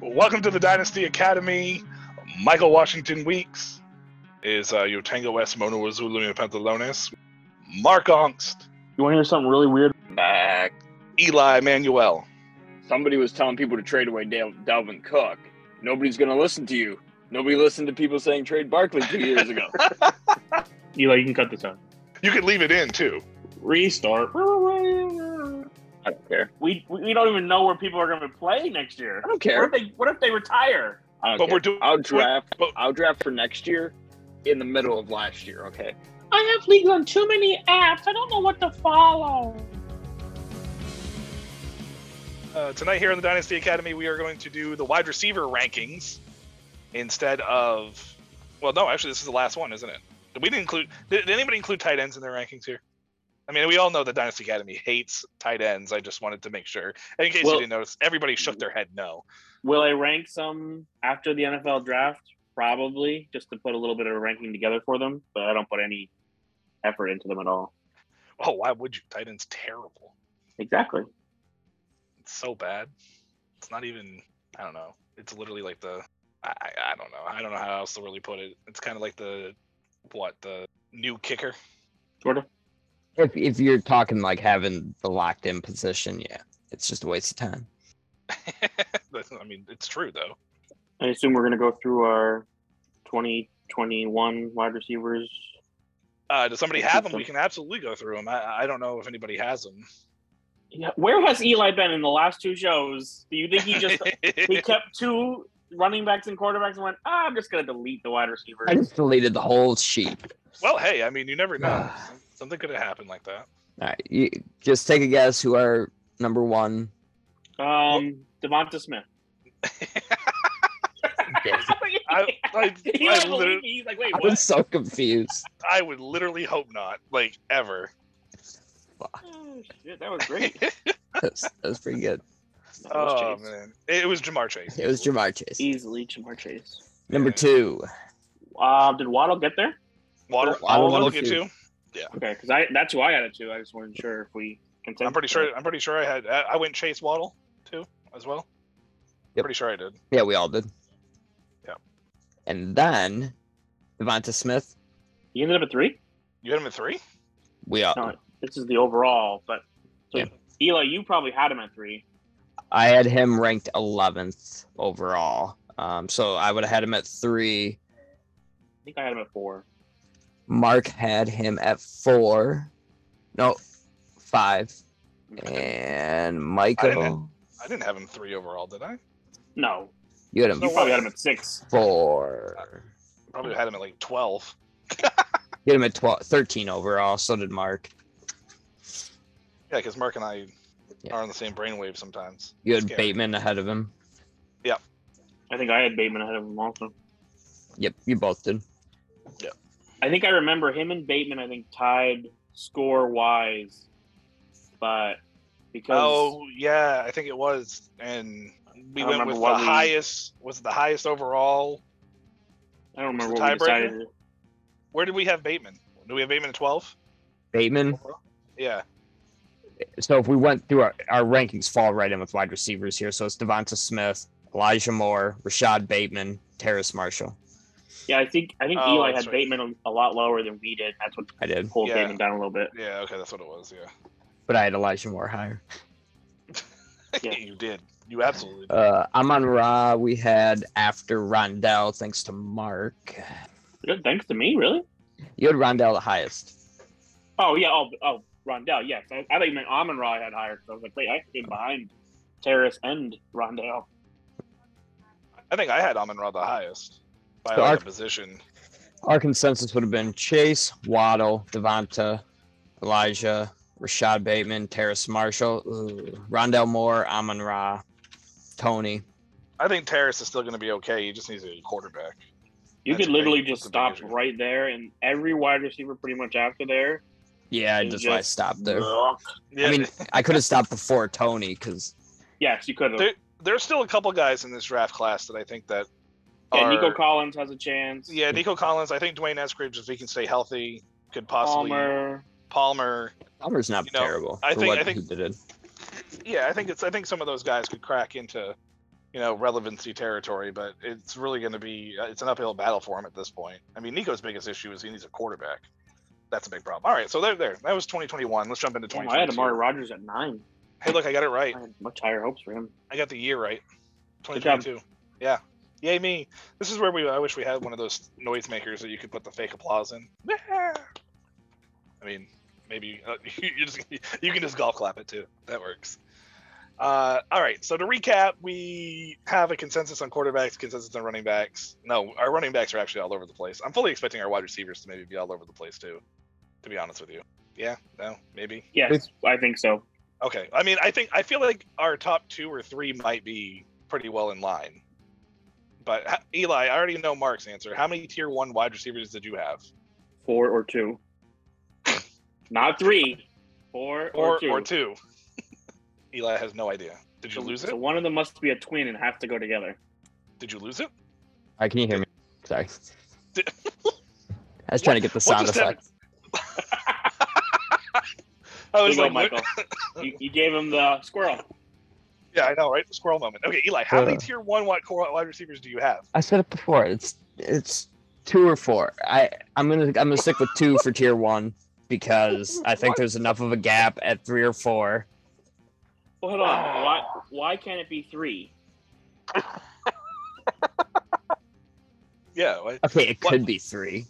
Welcome to the Dynasty Academy. Michael Washington Weeks is uh, your Tango West Mono Azul Pantalones. Mark Ongst, You want to hear something really weird? Back. Eli Manuel. Somebody was telling people to trade away Dal- Dalvin Cook. Nobody's going to listen to you. Nobody listened to people saying trade Barkley two years ago. Eli, you can cut this out. You can leave it in too. Restart. I don't care. We we don't even know where people are going to play next year. I don't What care. if they What if they retire? I don't But care. we're doing- I'll draft. but- I'll draft for next year, in the middle of last year. Okay. I have leagues on too many apps. I don't know what to follow. Uh, tonight here in the Dynasty Academy, we are going to do the wide receiver rankings instead of. Well, no, actually, this is the last one, isn't it? We didn't include. Did, did anybody include tight ends in their rankings here? I mean, we all know the Dynasty Academy hates tight ends. I just wanted to make sure. In case Well- you didn't notice, everybody shook their head no. Will I rank some after the NFL draft? Probably, just to put a little bit of a ranking together for them. But I don't put any effort into them at all. Oh, why would you? Tight end's terrible. Exactly. It's so bad. It's not even. I don't know. It's literally like the. I, I I don't know. I don't know how else to really put it. It's kind of like the what the new kicker. Sort of. If if you're talking like having the locked in position, yeah, it's just a waste of time. I mean, it's true though. I assume we're going to go through our 2021 wide receivers. Uh, does somebody have them? We can absolutely go through them. I, I don't know if anybody has them. Yeah, where has Eli been in the last two shows? Do you think he just he kept two running backs and quarterbacks and went, ah, I'm just going to delete the wide receivers? I just deleted the whole sheet. well, hey, I mean, you never know. Something could have happened like that. All right, you, just take a guess who are number one. Um, Devonta Smith. I, I, he I, literally. He's like, wait, I was so confused. I would literally hope not. Like ever. Oh, shit, that was great. That's, that was pretty good. That Oh Chase. man, it, it was Ja'Marr Chase. It was Ja'Marr Chase. Easily Ja'Marr Chase. Number Yeah. two. Uh, did Waddle get there? Waddle. Waddle Waddle number get two. Two. Okay, because I that's who I added to. I just wasn't sure if we. I'm pretty sure. I'm pretty sure I had. I I went Chase Waddle too as well. Yep. Pretty sure I did. Yeah, we all did. Yeah. And then Devonta Smith. He ended up at three. You had him at three. We all. No, this is the overall, but so Yeah. Eli, you probably had him at three. I had him ranked 11th overall. Um, so I would have had him at three. I think I had him at four. Mark had him at four. No, five. And Michael, I didn't have him three overall, did I? No, you had him you probably had him at six. four. Probably had him at like twelve. You had him at 12, 13 overall. So did Mark. Yeah, because Mark and I Yeah. are on the same brainwave sometimes. You had Scary. Bateman ahead of him. Yep. I think I had Bateman ahead of him also. Yep, you both did. I think I remember him and Bateman. I think tied score wise, but because Oh yeah, I think it was, and we went with the we- highest. Was it the highest overall? I don't remember what we tiebreaker? decided. Where did we have Bateman? Do we have Bateman at twelve? Bateman. Yeah. So if we went through our, our rankings, fall right in with wide receivers here. So it's Devonta Smith, Elijah Moore, Rashod Bateman, Terrace Marshall. Yeah, I think I think Oh, Eli had right. Bateman a lot lower than we did. That's what I did, pulled Yeah. Bateman down a little bit. Yeah. Okay, that's what it was. Yeah. but I had Elijah Moore higher. Yeah. you did. You absolutely. Did. Uh, Amon Ra, we had after Rondale, thanks to Mark. Good, thanks to me, really. You had Rondale the highest. Oh yeah. Oh oh Rondale. Yes, I, I thought you meant Amon Ra had higher. So I was like, wait, I came behind Terrace and Rondale. I think I had Amon Ra the highest by So like our- a position. Our consensus would have been Chase, Waddle, Devonta, Elijah, Rashod Bateman, Terrace Marshall, ooh, Rondale Moore, Amon Ra, Tony. I think Terrace is still going to be okay. He just needs a quarterback. You That's could literally big- just that's stop issue. right there, and every wide receiver pretty much after there. Yeah, is that's why I just- stopped there. Yeah, I mean, I could have stopped before Tony because yes, you could have. There- there's still a couple guys in this draft class that I think that Yeah, are. Nico Collins has a chance. yeah, Nico Collins. I think D'Wayne Eskridge, if he can stay healthy, could possibly Palmer. Palmer. Palmer's not You know, terrible I think- I think- did. Yeah, I think it's. I think some of those guys could crack into, you know, relevancy territory, but it's really going to be uh, it's an uphill battle for him at this point. I mean, Nico's biggest issue is he needs a quarterback. That's a big problem. All right, so there, there. That was 2021. Let's jump into Damn, 2022. I had Amari Rodgers at nine. Hey, look, I got it right. I had much higher hopes for him. I got the year right. Good 2022. Yeah. Yay me. This is where we I wish we had one of those noise makers that you could put the fake applause in. I mean, maybe uh, you just you can just golf clap it too. That works. Uh, all right. So to recap, we have a consensus on quarterbacks, consensus on running backs. No, our running backs are actually all over the place. I'm fully expecting our wide receivers to maybe be all over the place too. To be honest with you. Yeah. No. Maybe. Yes, I think so. Okay. I mean, I think I feel like our top two or three might be pretty well in line. But Eli, I already know Mark's answer. How many tier one wide receivers did you have? Four or two. Not three. Four or, Or two. or two? Eli has no idea. Did you So- lose so it? one of them must be a twin and have to go together. Did you lose it? I can you hear me? Sorry. Did- I was trying to get the sound effect. I There was you like, Michael. you, you gave him the squirrel. Yeah, I know, right? The squirrel moment. Okay, Eli, how many Uh. tier one wide core wide receivers do you have? I said it before. It's it's two or four. I I'm gonna I'm gonna stick with two for tier one because I think there's enough of a gap at three or four. Well, hold on. Why why can't it be three? Yeah. what- Okay, it What- could be three.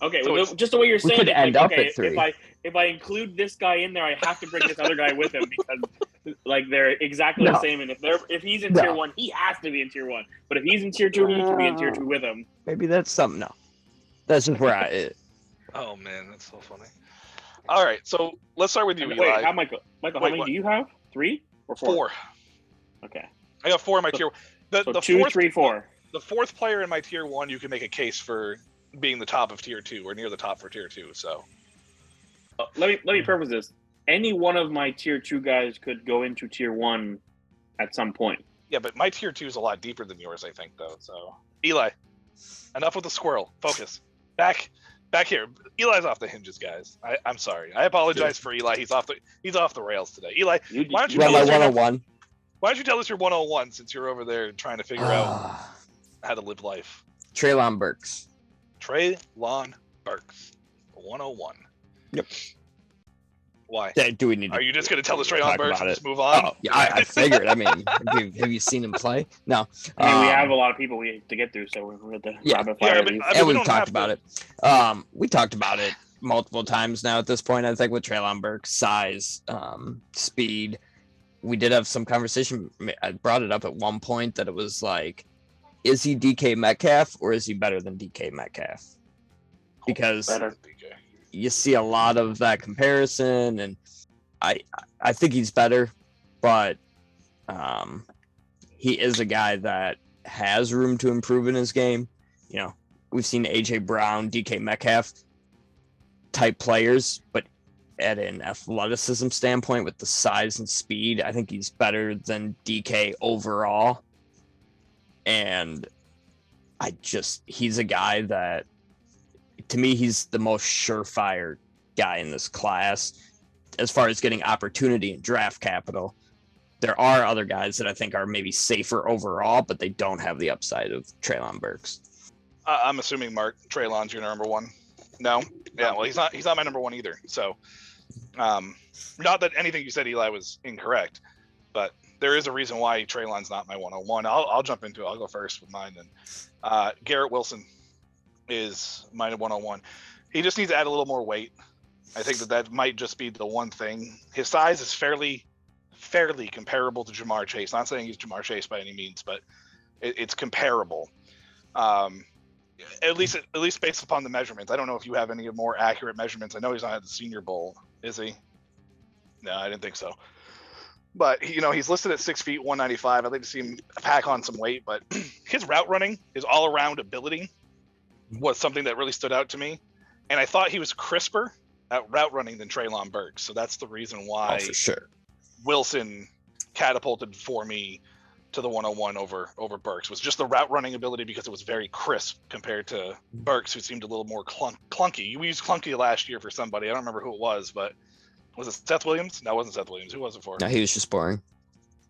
Okay, So well, just the way you're saying We saying could it, end like, up okay, at three. if I if I include this guy in there, I have to bring this other guy with him because like they're exactly the same. And if they're if he's in No. tier one, he has to be in tier one. But if he's in tier two, he can be in tier two with him. Maybe that's something. No, that's just where I. It, Oh man, that's so funny. All right, so let's start with you, And Eli. wait, how Michael? Michael, Wait, how many what? do you have? Three or four? four. Okay, I got four in my So- tier. The, so the two, fourth three, four. the fourth player in my tier one, you can make a case for being the top of tier two or near the top for tier two. So Uh, let me let me preface this. Any one of my tier two guys could go into tier one at some point. yeah, but my tier two is a lot deeper than yours, I think, though. So Eli, enough with the squirrel. Focus. Back, back here. Eli's off the hinges, guys. I, I'm sorry. I apologize for Eli. He's off the he's off the rails today. Eli, Why don't you you my tell us your- 101? why don't you tell us your 101 since you're over there trying to figure out Ah, how to live life? Treylon Burks. Trey Lon Burks, 101. Yep. Why? Yeah, Do we need to Are you just going to tell us Treylon talk Burks about and it? just move on? Oh, yeah, I, I figured. I mean, have you, have you seen him play? No. I mean, we Um, have a lot of people we have to get through, so we're going to Yeah. rapid Yeah, fire but- I mean, and we we've don't talked about to- it. Um, we talked about it multiple times now at this point. I think with Treylon Burks, size, um, speed. We did have some conversation. I brought it up at one point that it was like, is he DK Metcalf or is he better than DK Metcalf? Because Better. You see a lot of that comparison, and I I think he's better, but um, he is a guy that has room to improve in his game. You know, we've seen AJ Brown, DK Metcalf type players, but at an athleticism standpoint, with the size and speed, I think he's better than DK overall. And I just, he's a guy that, to me, he's the most surefire guy in this class as far as getting opportunity and draft capital. There are other guys that I think are maybe safer overall, but they don't have the upside of Treylon Burks. Uh, I'm assuming Mark Treylon's your number one. No, yeah. Well, he's not. He's not my number one either. So, um, not that anything you said, Eli, was incorrect, but there is a reason why Treylon's not my 101. I'll I'll jump into it. I'll go first with mine then. Uh, Garrett Wilson is my 101. He just needs to add a little more weight. I think that that might just be the one thing. His size is fairly fairly comparable to Ja'Marr Chase. Not saying he's Ja'Marr Chase by any means, but it, it's comparable. Um, at least at least based upon the measurements. I don't know if you have any more accurate measurements. I know he's not at the Senior Bowl, is he? No, I didn't think so. But you know, he's listed at six feet, one ninety five. I'd like to see him pack on some weight, but his route running, his all around ability, was something that really stood out to me. And I thought he was crisper at route running than Treylon Burks. So that's the reason oh, why Oh, for sure. Wilson catapulted for me to the 101 over over Burks was just the route running ability because it was very crisp compared to Burks, who seemed a little more clunk, clunky. We used clunky last year for somebody. I don't remember who it was, but was it Seth Williams? No, it wasn't Seth Williams. Who was it for? No, he was just boring.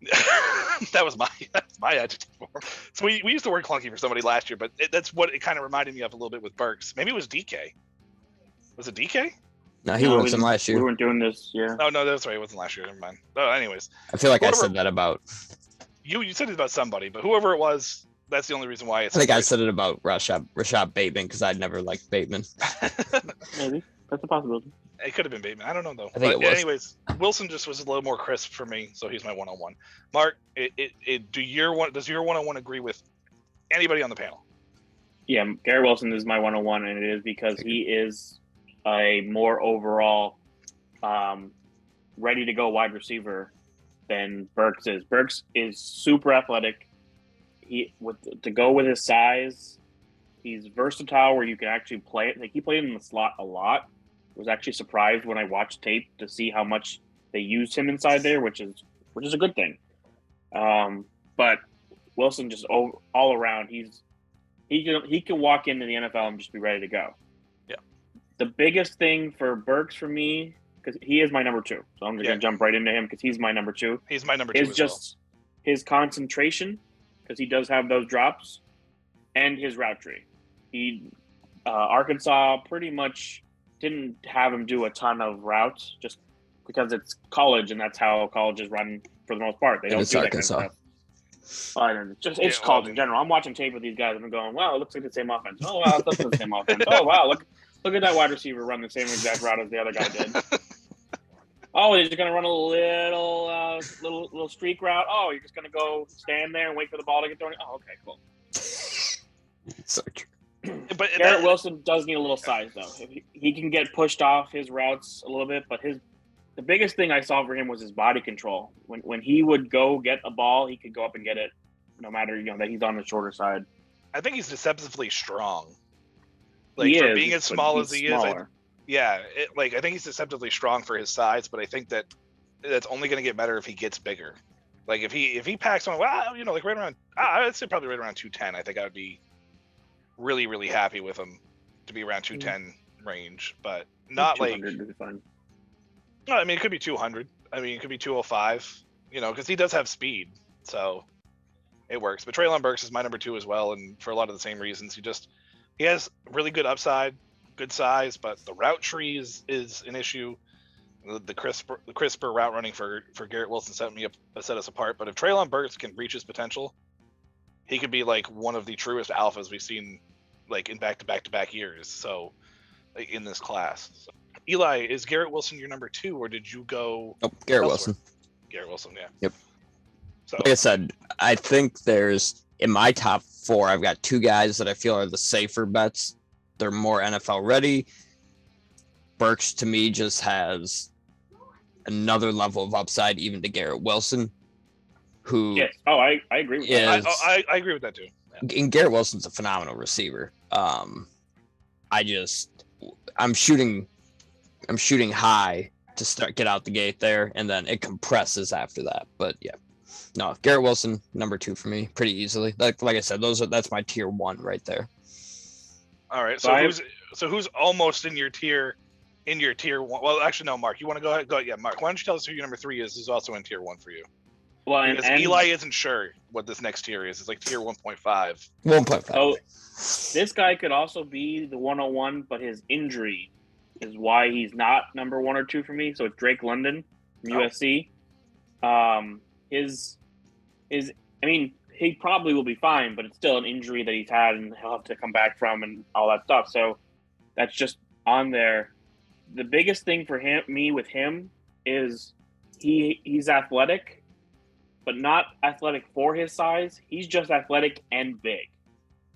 that was my that's my adjective form. So we, we used the word clunky for somebody last year, but it, that's what it kind of reminded me of a little bit with Burks. Maybe it was DK. Was it DK? No, he No, wasn't didn't- last We weren't doing this year. Oh no, that's right. It wasn't last year. Never mind. Oh, anyways, I feel like I said that about. you you said it about somebody, but whoever it was, that's the only reason why I it's. think I said it about Rashod Rashod Bateman because I'd never liked Bateman. Maybe that's a possibility. It could have been Bateman. I don't know though. I think But it was. Anyways, Wilson just was a little more crisp for me, so he's my one-on-one. Mark, it, it, it do your one does your one-on-one agree with anybody on the panel? Yeah, Garrett Wilson is my 101, and it is because he is a more overall um, ready to go wide receiver than Burks is. Burks is super athletic. He with to go with his size, he's versatile where you can actually play it. Like he played in the slot a lot. Was actually surprised when I watched tape to see how much they used him inside there, which is which is a good thing. Um, but Wilson just all, all around, he's he can he can walk into the NFL and just be ready to go. Yeah. The biggest thing for Burks for me because he is my number two, so I'm just Yeah. gonna jump right into him because he's my number two. He's my number two Is just his concentration because he does have those drops and his route tree. He uh, Arkansas pretty much didn't have him do a ton of routes just because it's college and that's how colleges run for the most part. They And don't it's do that Arkansas. kind of stuff. And it's just it's Yeah, well, college in general. I'm watching tape with these guys and I'm going, wow, it looks like the same offense. Oh wow, it looks like the same offense. Oh wow, look look at that wide receiver run the same exact route as the other guy did. Oh, he's just gonna run a little, uh, little, little streak route. Oh, you're just gonna go stand there and wait for the ball to get thrown. Oh, okay, cool. So true. But Garrett that- Wilson does need a little size though. He, he can get pushed off his routes a little bit, but his the biggest thing I saw for him was his body control. When when he would go get a ball, he could go up and get it, no matter you know that he's on the shorter side. I think he's deceptively strong. Like he for is, being as small as he is, I, yeah, it, like I think he's deceptively strong for his size, but I think that that's only going to get better if he gets bigger. Like if he if he packs on, well, you know, like right around, ah, I'd say probably right around two ten. I think I would be really really happy with him to be around hmm. two ten range, but not like 200 would be fine. no, I mean it could be two hundred. I mean it could be two hundred five. You know, because he does have speed, so it works. But Treylon Burks is my number two as well, and for a lot of the same reasons. He just he has really good upside, good size, but the route tree is is an issue. The, the crisper the crisper route running for for Garrett Wilson set me up set us apart. But if Treylon Burks can reach his potential, he could be like one of the truest alphas we've seen like in back to back to back years. So like, in this class. So, Eli, is Garrett Wilson your number two, or did you go Oh, Garrett Elsewhere. Wilson. Garrett Wilson? Yeah. Yep. So Like I said, I think there's in my top four. I've got two guys that I feel are the safer bets. They're more NFL ready. Burks to me just has another level of upside, even to Garrett Wilson, who Yes. Oh, I, I agree with Yeah. that. I, oh, I, I agree with that too. Yeah. and Garrett Wilson's a phenomenal receiver. Um, I just I'm shooting I'm shooting high to start get out the gate there, and then it compresses after that. But yeah, no, Garrett Wilson number two for me pretty easily. Like like I said, those are that's my tier one right there. All right. So So I- who's so who's almost in your tier in your tier one? Well, actually, no. Mark, you want to go ahead? Go ahead. yeah, Mark. Why don't you tell us who your number three is? Is also in tier one for you Well, and, and Eli isn't sure what this next tier is. It's like tier one point five. One point five. Oh, this guy could also be the 101, but his injury is why he's not number one or two for me. So it's Drake London from Oh. USC. Um, his his, I mean, he probably will be fine, but it's still an injury that he's had, and he'll have to come back from, and all that stuff. So that's just on there. The biggest thing for him, me with him, is he he's athletic, but not athletic for his size. He's just athletic and big.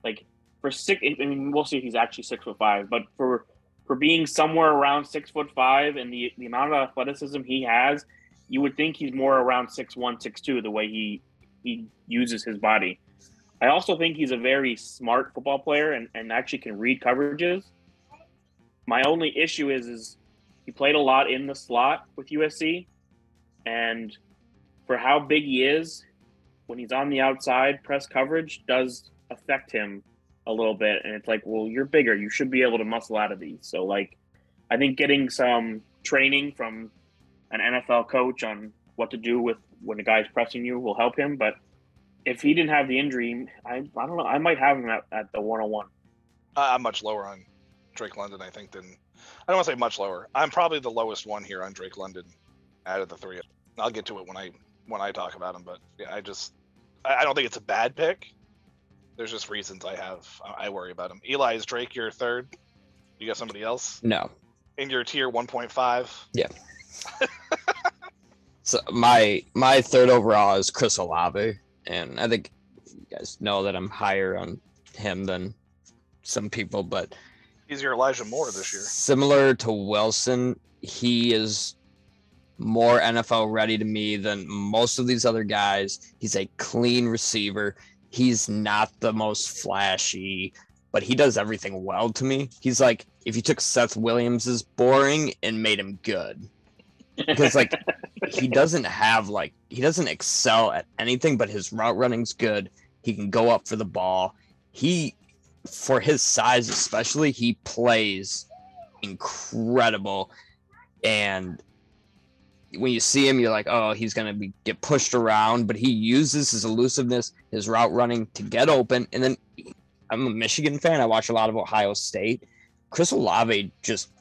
Like for six, I mean, we'll see if he's actually six foot five, but for for being somewhere around six foot five and the the amount of athleticism he has, you would think he's more around six one, six two, the way he he uses his body. I also think he's a very smart football player and, and actually can read coverages. My only issue is is he played a lot in the slot with USC, and for how big he is, when he's on the outside, press coverage does affect him a little bit. And it's like, well, you're bigger. You should be able to muscle out of these. So, like, I think getting some training from an NFL coach on what to do with when the guy's pressing you will help him. But if he didn't have the injury, I, I don't know. I might have him at, at the 101. I- I'm much lower on Drake London, I think, than I don't want to say much lower. I'm probably the lowest one here on Drake London out of the three. I'll get to it when I when I talk about him, but yeah, I just I, I don't think it's a bad pick. There's just reasons I have I I worry about him. Eli is Drake your third. You got somebody else No. in your tier 1.5. Yeah. So my my third overall is Chris Olave, and I think you guys know that I'm higher on him than some people, but He's your Elijah Moore this year. similar to Wilson, he is more NFL ready to me than most of these other guys. He's a clean receiver. He's not the most flashy, but he does everything well to me. He's like if you took Seth Williams's boring and made him good. Because like he doesn't have like he doesn't excel at anything, but his route running's good. He can go up for the ball. He for his size especially, he plays incredible. And when you see him, you're like, oh, he's gonna be get pushed around, but he uses his elusiveness, his route running to get open. And then I'm a Michigan fan. I watch a lot of Ohio State. Chris Olave just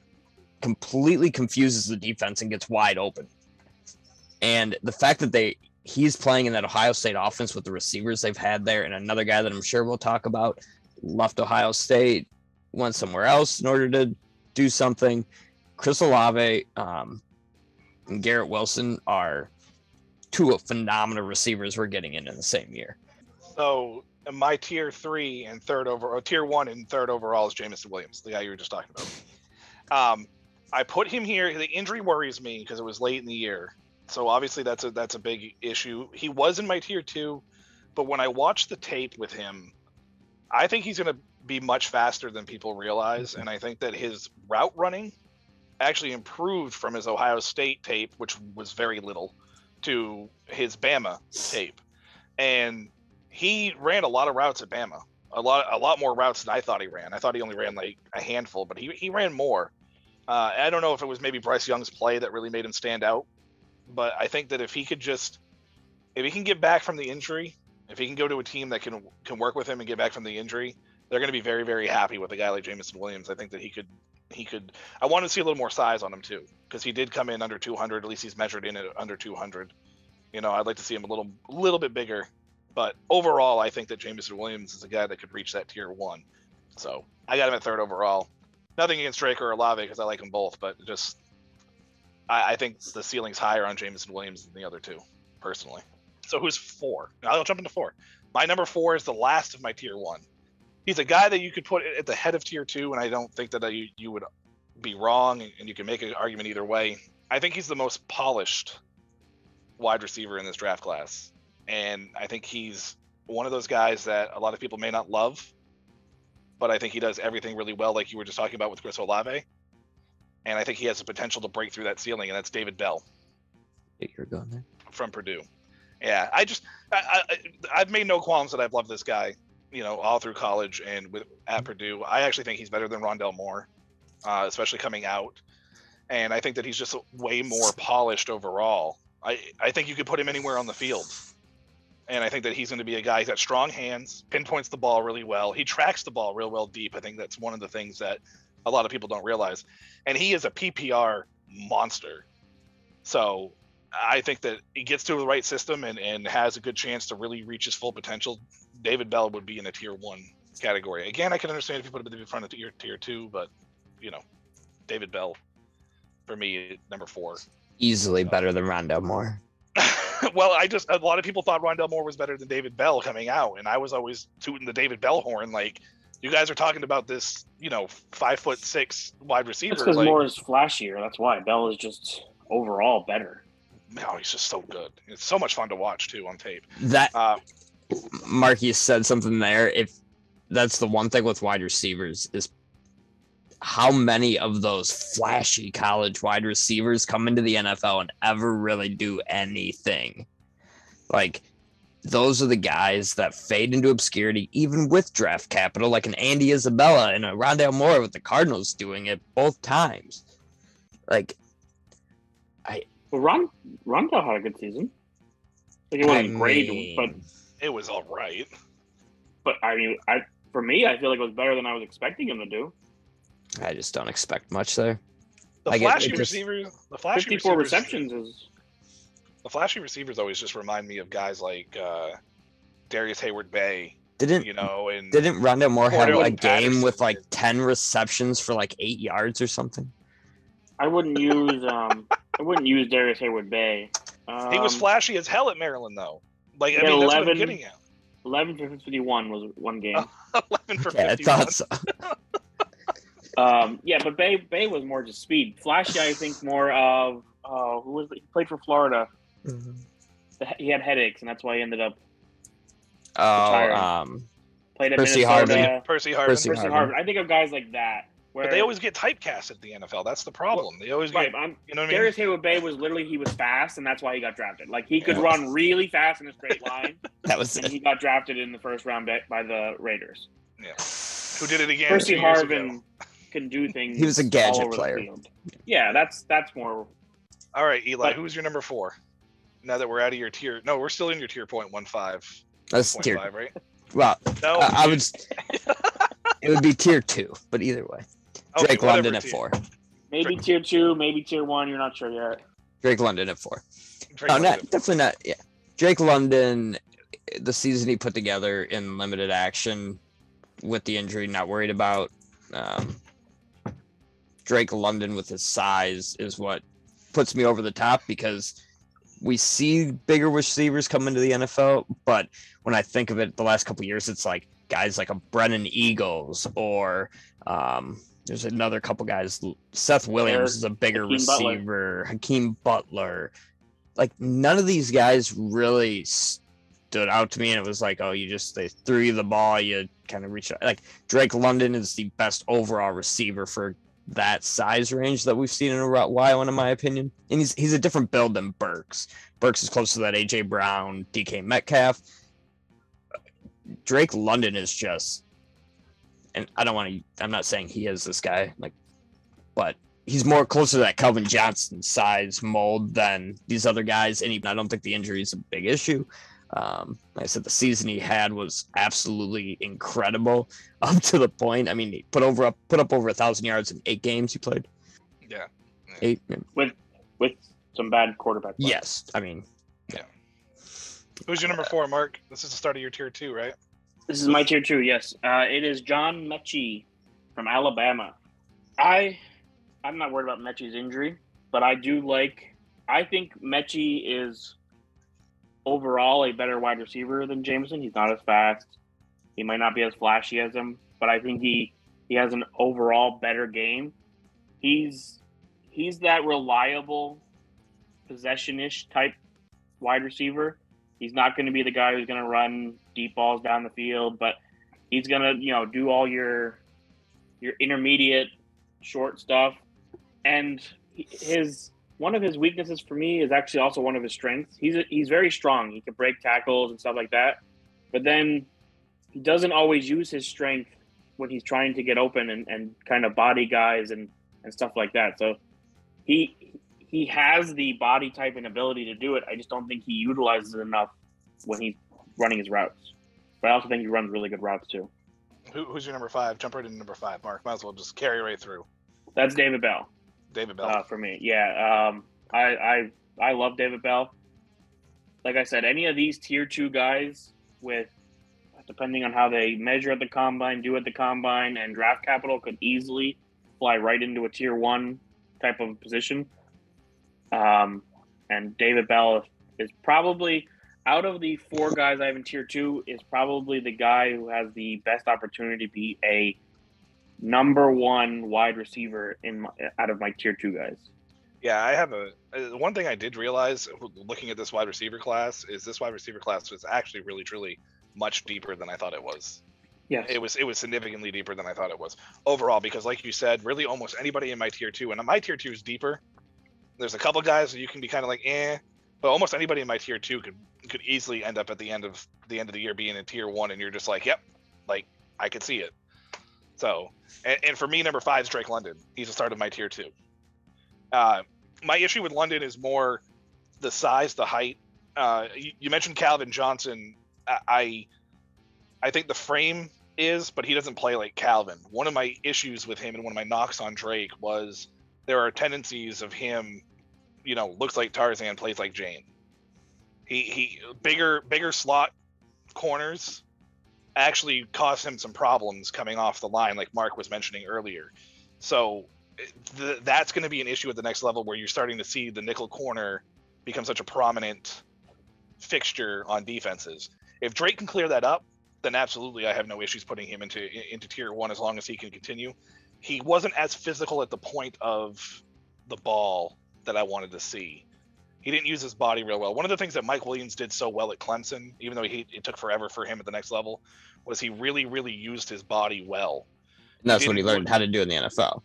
completely confuses the defense and gets wide open. And the fact that they he's playing in that Ohio State offense with the receivers they've had there, and another guy that I'm sure we'll talk about left Ohio State, went somewhere else in order to do something. Chris Olave um, and Garrett Wilson are two of phenomenal receivers we're getting in in the same year. So my tier three and third over, or tier one and third overall is Jameson Williams, the guy you were just talking about. Um, I put him here. The injury worries me because it was late in the year, so obviously that's a that's a big issue. He was in my tier two, but when I watched the tape with him, I think he's going to be much faster than people realize, and I think that his route running actually improved from his Ohio State tape, which was very little, to his Bama tape, and he ran a lot of routes at Bama. A lot, a lot more routes than I thought he ran. I thought he only ran like a handful, but he, he ran more. Uh, I don't know if it was maybe Bryce Young's play that really made him stand out, but I think that if he could just, if he can get back from the injury, if he can go to a team that can can work with him and get back from the injury, they're going to be very very happy with a guy like Jameson Williams. I think that he could he could. I want to see a little more size on him too, because he did come in under 200. At least he's measured in at under 200. You know, I'd like to see him a little little bit bigger. But overall, I think that Jameson Williams is a guy that could reach that tier one. So I got him at third overall. Nothing against Drake or Olave because I like them both, but just I, I think the ceiling's higher on Jameson Williams than the other two, personally. So who's four? I'll jump into four. My number four is the last of my tier one. He's a guy that you could put at the head of tier two, and I don't think that you, you would be wrong, and you can make an argument either way. I think he's the most polished wide receiver in this draft class, and I think he's one of those guys that a lot of people may not love, but I think he does everything really well, like you were just talking about with Chris Olave. And I think he has the potential to break through that ceiling, and that's David Bell You're going there. from Purdue. Yeah, I just I, I I've made no qualms that I've loved this guy, you know, all through college and with at Purdue. I actually think he's better than Rondale Moore, uh, especially coming out. And I think that he's just way more polished overall. I I think you could put him anywhere on the field. And I think that he's going to be a guy. He's got strong hands, pinpoints the ball really well. He tracks the ball real well deep. I think that's one of the things that a lot of people don't realize. And he is a PPR monster. So I think that he gets to the right system and, and has a good chance to really reach his full potential. David Bell would be in a tier one category. Again, I can understand if you put him in front of tier tier two, but you know, David Bell for me number four. Easily better than Rondale Moore. well, I just a lot of people thought Rondale Moore was better than David Bell coming out, and I was always tooting the David Bell horn. Like, you guys are talking about this, you know, five foot six wide receiver. That's because like, Moore is flashier. That's why Bell is just overall better. Oh, he's just so good. It's so much fun to watch too on tape. That Uh, Marky said something there. If that's the one thing with wide receivers is how many of those flashy college wide receivers come into the NFL and ever really do anything. Like those are the guys that fade into obscurity, even with draft capital, like an Andy Isabella and a Rondale Moore with the Cardinals doing it both times. Like I Well, Ron Rondale had a good season. Like it wasn't I great, mean, but It was all right. but I mean, I for me, I feel like it was better than I was expecting him to do. I just don't expect much there. The I get- flashy it just- receivers, the flashy Fifty-four receivers, receptions is the flashy receivers always just remind me of guys like uh, Darrius Heyward-Bey, Didn't you know, and didn't Rondale Moore have Cordell a game Patterson with like ten receptions for like eight yards or something? I wouldn't use um I wouldn't use Darrius Heyward-Bey. Um, he was flashy as hell at Maryland though. Like I he had mean, that's what I'm 11 getting at. Eleven for fifty-one was one game. Oh. Eleven for yeah, fifty-one. thought. Um, yeah, but Bey Bey was more just speed. Flashy, I think, more of uh, who was he played for Florida. The- He had headaches, and that's why he ended up Oh, Retired. um, played at Percy Minnesota. Harvin. Percy Harvin. Percy Percy Harvin. Harvin. I think of guys like that. Where, But they always get typecast at the NFL. That's the problem. They always right. get, I'm, you know what I mean? Darrius Heyward-Bey was literally he was fast, and that's why he got drafted. Like he could Yeah. run really fast in a straight line, that was and it. he got drafted in the first round by, by the Raiders. Yeah. Who did it again? Percy two ago. Harvin can do things. He was a gadget all over the player. Yeah, that's that's more. All right, Eli. But- who's your number four? Now that we're out of your tier, no, we're still in your tier point one five. That's tier. five, right? Well, No, I, I would. it would be tier two, but either way, okay, Drake whatever London at tier. four. Maybe tier two, maybe tier one. You're not sure yet. Drake London at four. Drake No, London. not definitely not. Yeah, Drake London, the season he put together in limited action with the injury, not worried about. Um, Drake London with his size is what puts me over the top because we see bigger receivers come into the NFL, but when I think of it, the last couple years, it's like guys like a Brennan Eagles or um, there's another couple guys. Seth Williams is a bigger Hakeem Butler. receiver. Hakeem Butler. Like none of these guys really stood out to me, and it was like, oh, you just they threw you the ball, you kind of reached. out. Like Drake London is the best overall receiver for that size range that we've seen in a while, in my opinion. And he's he's a different build than Burks. Burks is close to that AJ Brown, DK Metcalf. Drake London is just, and I don't want to. I'm not saying he is this guy, like, but he's more closer to that Calvin Johnson size mold than these other guys. And even I don't think the injury is a big issue. Um, like I said, the season he had was absolutely incredible up to the point. I mean, he put over up put up over a thousand yards in eight games he played. Yeah. Eight. with with some bad quarterback. play. Yes, I mean, Yeah. Who's your number four, Mark? This is the start of your tier two, right? This is my tier two. Yes, uh, it is John Metchie from Alabama. I I'm not worried about Metchie's injury, but I do like. I think Metchie is overall a better wide receiver than Jameson. He's not as fast. He might not be as flashy as him, but I think he he has an overall better game. He's he's that reliable possession-ish type wide receiver. He's not going to be the guy who's going to run deep balls down the field, but he's to, you know, do all your your intermediate short stuff. And his one of his weaknesses for me is actually also one of his strengths. He's a, he's very strong. He can break tackles and stuff like that. But then he doesn't always use his strength when he's trying to get open and, and kind of body guys and, and stuff like that. So he he has the body type and ability to do it. I just don't think he utilizes it enough when he's running his routes. But I also think he runs really good routes too. Who, who's your number five? Jump right into number five, Mark. Might as well just carry right through. That's David Bell David Bell. uh, for me. Yeah, um, I, I I love David Bell. Like I said, any of these tier two guys with, depending on how they measure at the combine, do at the combine, and draft capital, could easily fly right into a tier one type of position. Um, and David Bell is probably out of the four guys I have in tier two is probably the guy who has the best opportunity to be a number one wide receiver in my, out of my tier two guys. Yeah, I have a uh, one thing I did realize looking at this wide receiver class is this wide receiver class was actually really truly much deeper than I thought it was. Yes. It was it was significantly deeper than I thought it was overall because like you said, really almost anybody in my tier two and my tier two is deeper. There's a couple guys that you can be kind of like eh, but almost anybody in my tier two could could easily end up at the end of the end of the year being in tier one and you're just like yep, like I could see it. So and, and for me number five is Drake London. He's a start of my tier two. Uh, my issue with London is more the size, the height. Uh, you, you mentioned Calvin Johnson. I I think the frame is, but he doesn't play like Calvin. One of my issues with him and one of my knocks on Drake was there are tendencies of him, you know, looks like Tarzan, plays like Jane. He he bigger bigger slot corners actually caused him some problems coming off the line, like Mark was mentioning earlier. So th- that's going to be an issue at the next level where you're starting to see the nickel corner become such a prominent fixture on defenses. If Drake can clear that up, then absolutely I have no issues putting him into into tier one as long as he can continue. He wasn't as physical at the point of the ball that I wanted to see. He didn't use his body real well. One of the things that Mike Williams did so well at Clemson, even though he, it took forever for him at the next level, was he really, really used his body well. And that's He what he learned how to do in the NFL.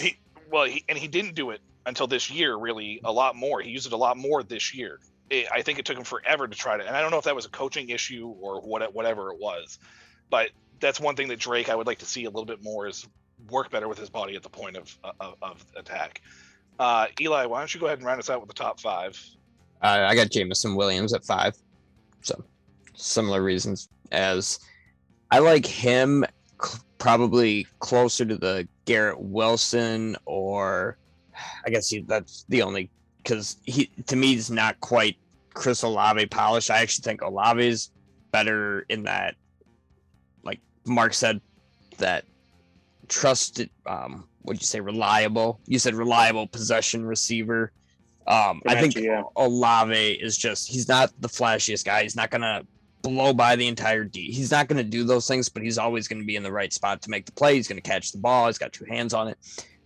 He well, he, and he didn't do it until this year. Really, a lot more. He used it a lot more this year. It, I think it took him forever to try to, and I don't know if that was a coaching issue or what, whatever it was, but that's one thing that Drake I would like to see a little bit more is work better with his body at the point of of, of attack. Uh, Eli, why don't you go ahead and round us out with the top five? Uh, I got Jameson Williams at five. So similar reasons as I like him cl- probably closer to the Garrett Wilson or I guess he, that's the only because he to me he's not quite Chris Olave polished. I actually think Olave is better in that, like Mark said, that trusted. Um, what'd you say? Reliable. You said reliable possession receiver. Um, I think Comanche, yeah. Olave is just he's not the flashiest guy. He's not gonna blow by the entire D. He's not gonna do those things, but he's always gonna be in the right spot to make the play. He's gonna catch the ball. He's got two hands on it.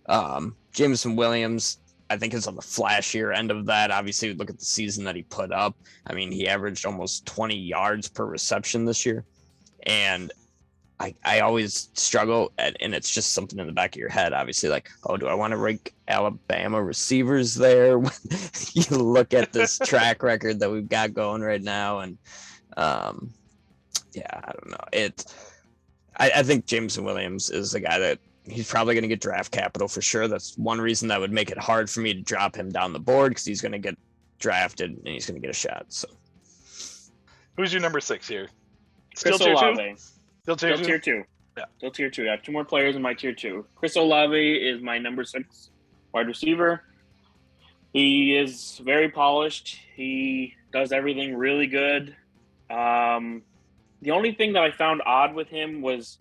Um, Jameson Williams, I think is on the flashier end of that. Obviously, look at the season that he put up. I mean, he averaged almost 20 yards per reception this year, and I, I always struggle, at, and it's just something in the back of your head. Obviously, like, oh, do I want to rank Alabama receivers there? when you look at this track record that we've got going right now, and um, yeah, I don't know. It, I, I think Jameson Williams is the guy that he's probably going to get draft capital for sure. That's one reason that would make it hard for me to drop him down the board because he's going to get drafted and he's going to get a shot. So Who's your number six here? Still Chris two. Still tier Still two. tier two. Yeah. Still tier two. I have two more players in my tier two. Chris Olave is my number six wide receiver. He is very polished. He does everything really good. Um, the only thing that I found odd with him was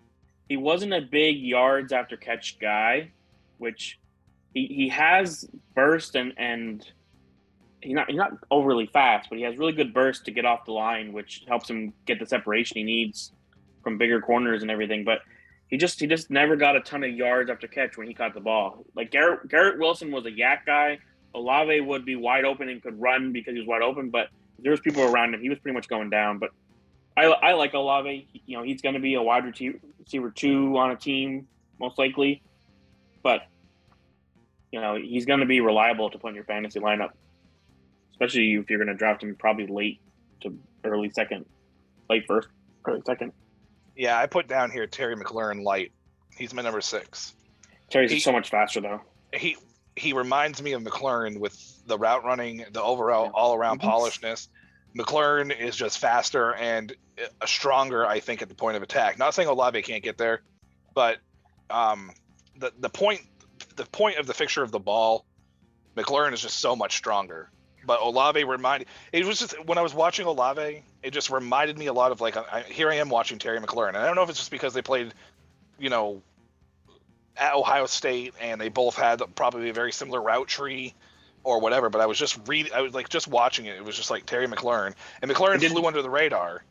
he wasn't a big yards after catch guy, which he, he has burst and and he's not he's not overly fast, but he has really good burst to get off the line, which helps him get the separation he needs from bigger corners and everything. But he just he just never got a ton of yards after catch when he caught the ball. Like Garrett Garrett Wilson was a YAC guy. Olave would be wide open and could run because he was wide open, but there was people around him. He was pretty much going down. But I, I like Olave. You know, he's going to be a wide receiver receiver two on a team most likely, but you know he's going to be reliable to put in your fantasy lineup, especially if you're going to draft him probably late to early second, late first, early second. Yeah, I put down here Terry McLaurin light. He's my number six. Terry's He- so much faster though. He he reminds me of McLaurin with the route running, the overall Yeah. all around Mhm. polishedness. McLaurin is just faster and stronger, I think, at the point of attack. Not saying Olave can't get there, but um, the the point the point of the fixture of the ball, McLaurin is just so much stronger. But Olave reminded it was just when I was watching Olave, it just reminded me a lot of like I, here I am watching Terry McLaurin, and I don't know if it's just because they played, you know, at Ohio State and they both had probably a very similar route tree or whatever. But I was just reading, I was like just watching it. It was just like Terry McLaurin, and McLaurin flew under the radar.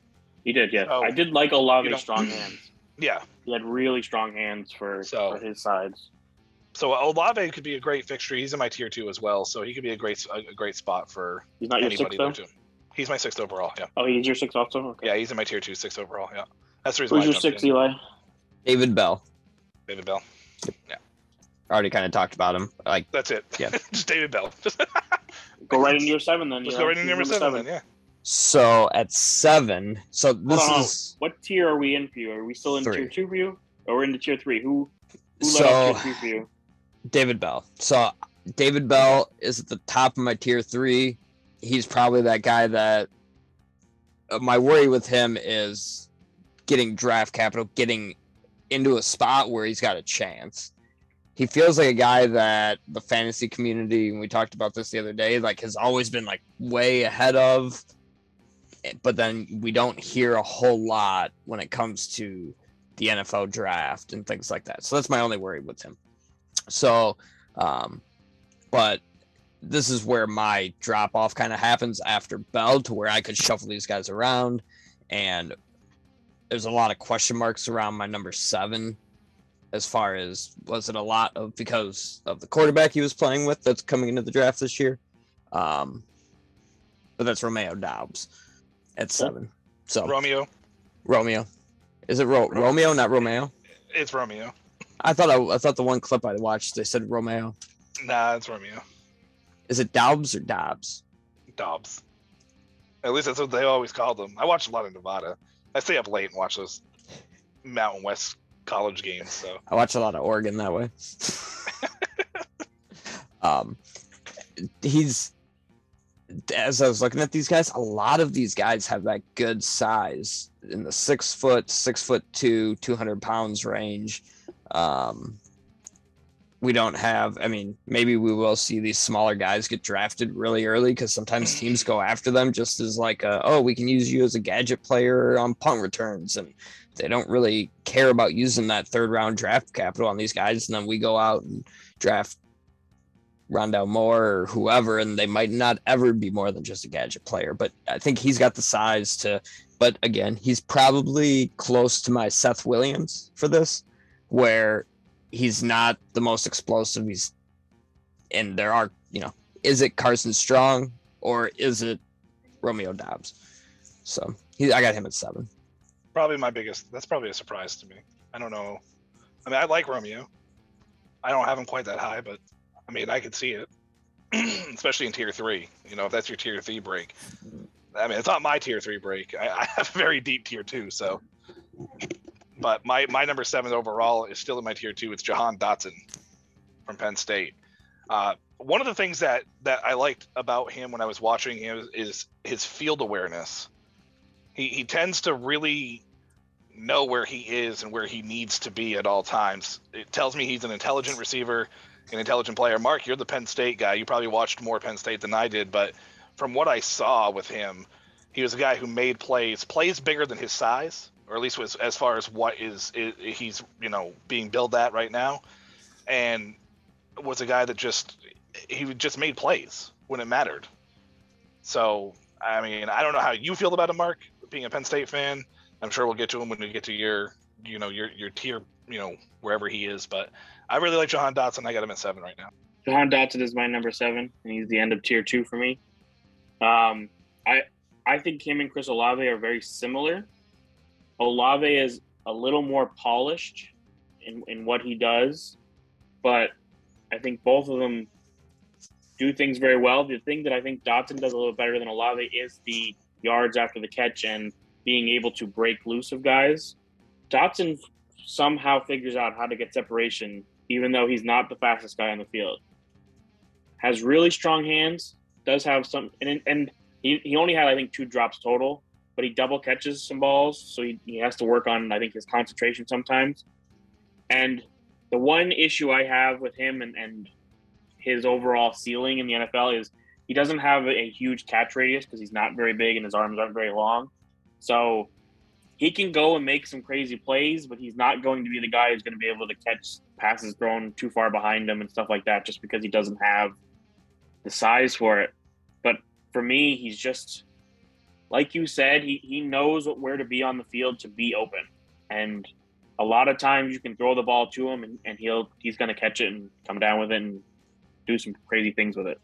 He did, yeah. Oh, I did like you Olave's don't- strong hands. Yeah, He had really strong hands for, So- for his sides. so Olave could be a great fixture. He's in my tier two as well, so he could be a great a, a great spot for He's not your anybody sixth there though. Too. He's my sixth overall. Yeah, Oh, he's your sixth also. Okay. yeah, he's in my tier two, six overall. Yeah, that's the reason Who's why I your jumped six, in. Eli? David Bell, David Bell. Yeah. Already kind of talked about him. Like That's it. Yeah. just David Bell. Just, Go right into your seven then. just Eli. go right into Who's number seven. Then, yeah. so at seven. So this Hold on. is What tier are we in for you? Are we still in Three. tier two for you? Or we're into tier three? Who who led so off tier three for you? David Bell. So David Bell is at the top of my tier three. He's probably that guy that uh, my worry with him is getting draft capital, getting into a spot where he's got a chance. He feels like a guy that the fantasy community, and we talked about this the other day, like has always been like way ahead of, eh, but then we don't hear a whole lot when it comes to the NFL draft and things like that. So that's my only worry with him. So, um, but this is where my drop off kind of happens after Bell to where I could shuffle these guys around. And there's a lot of question marks around my number seven as far as was it a lot of because of the quarterback he was playing with that's coming into the draft this year. Um, but that's Romeo Doubs at seven. So Romeo. Romeo. Is it Ro- Romeo, not Romeo? It's Romeo. I thought I, I thought the one clip I watched they said Romeo. Nah, it's Romeo. Is it Doubs or Doubs? Doubs. At least that's what they always called them. I watch a lot of Nevada. I stay up late and watch those Mountain West college games. So I watch a lot of Oregon that way. um, he's as I was looking at these guys, a lot of these guys have that good size in the six foot, six foot two, two hundred pounds range. Um, we don't have. I mean, maybe we will see these smaller guys get drafted really early because sometimes teams go after them just as like, a, oh, we can use you as a gadget player on punt returns, and they don't really care about using that third round draft capital on these guys. And then we go out and draft Rondale Moore or whoever, and they might not ever be more than just a gadget player. But I think he's got the size to. But again, he's probably close to my Seth Williams for this, where he's not the most explosive. He's and there are, you know, is it Carson Strong or is it Romeo Doubs? So he, I got him at seven. probably my biggest. That's probably a surprise to me. I don't know. I mean, I like Romeo. I don't have him quite that high, but I mean, I could see it, especially in tier three. You know, if that's your tier three break. I mean, it's not my tier three break. I, I have a very deep tier two, so. But my my number seven overall is still in my tier two. It's Jahan Dotson from Penn State. Uh, one of the things that that I liked about him when I was watching him is, is his field awareness. He he tends to really know where he is and where he needs to be at all times. It tells me he's an intelligent receiver, an intelligent player. Mark, you're the Penn State guy. You probably watched more Penn State than I did, but from what I saw with him, he was a guy who made plays, plays bigger than his size, or at least was as far as what is, is he's you know being billed at right now, and was a guy that just he just made plays when it mattered. So I mean, I don't know how you feel about him, Mark, being a Penn State fan. I'm sure we'll get to him when we get to your you know your your tier you know wherever he is, but I really like Jahan Dotson. I got him at seven right now. Jahan Dotson is my number seven, and he's the end of tier two for me. Um, I I think him and Chris Olave are very similar. Olave is a little more polished in, in what he does, but I think both of them do things very well. The thing that I think Dotson does a little better than Olave is the yards after the catch and being able to break loose of guys. Dotson somehow figures out how to get separation, even though he's not the fastest guy on the field. Has really strong hands, does have some, and, and he, he only had, I think, two drops total, but he double catches some balls. So he, he has to work on, I think, his concentration sometimes. And the one issue I have with him and, and his overall ceiling in the NFL is he doesn't have a huge catch radius because he's not very big and his arms aren't very long. So he can go and make some crazy plays, but he's not going to be the guy who's going to be able to catch passes thrown too far behind him and stuff like that just because he doesn't have the size for it. But for me, he's just like you said, he, he knows where to be on the field to be open. And a lot of times you can throw the ball to him and, and he'll he's gonna catch it and come down with it and do some crazy things with it.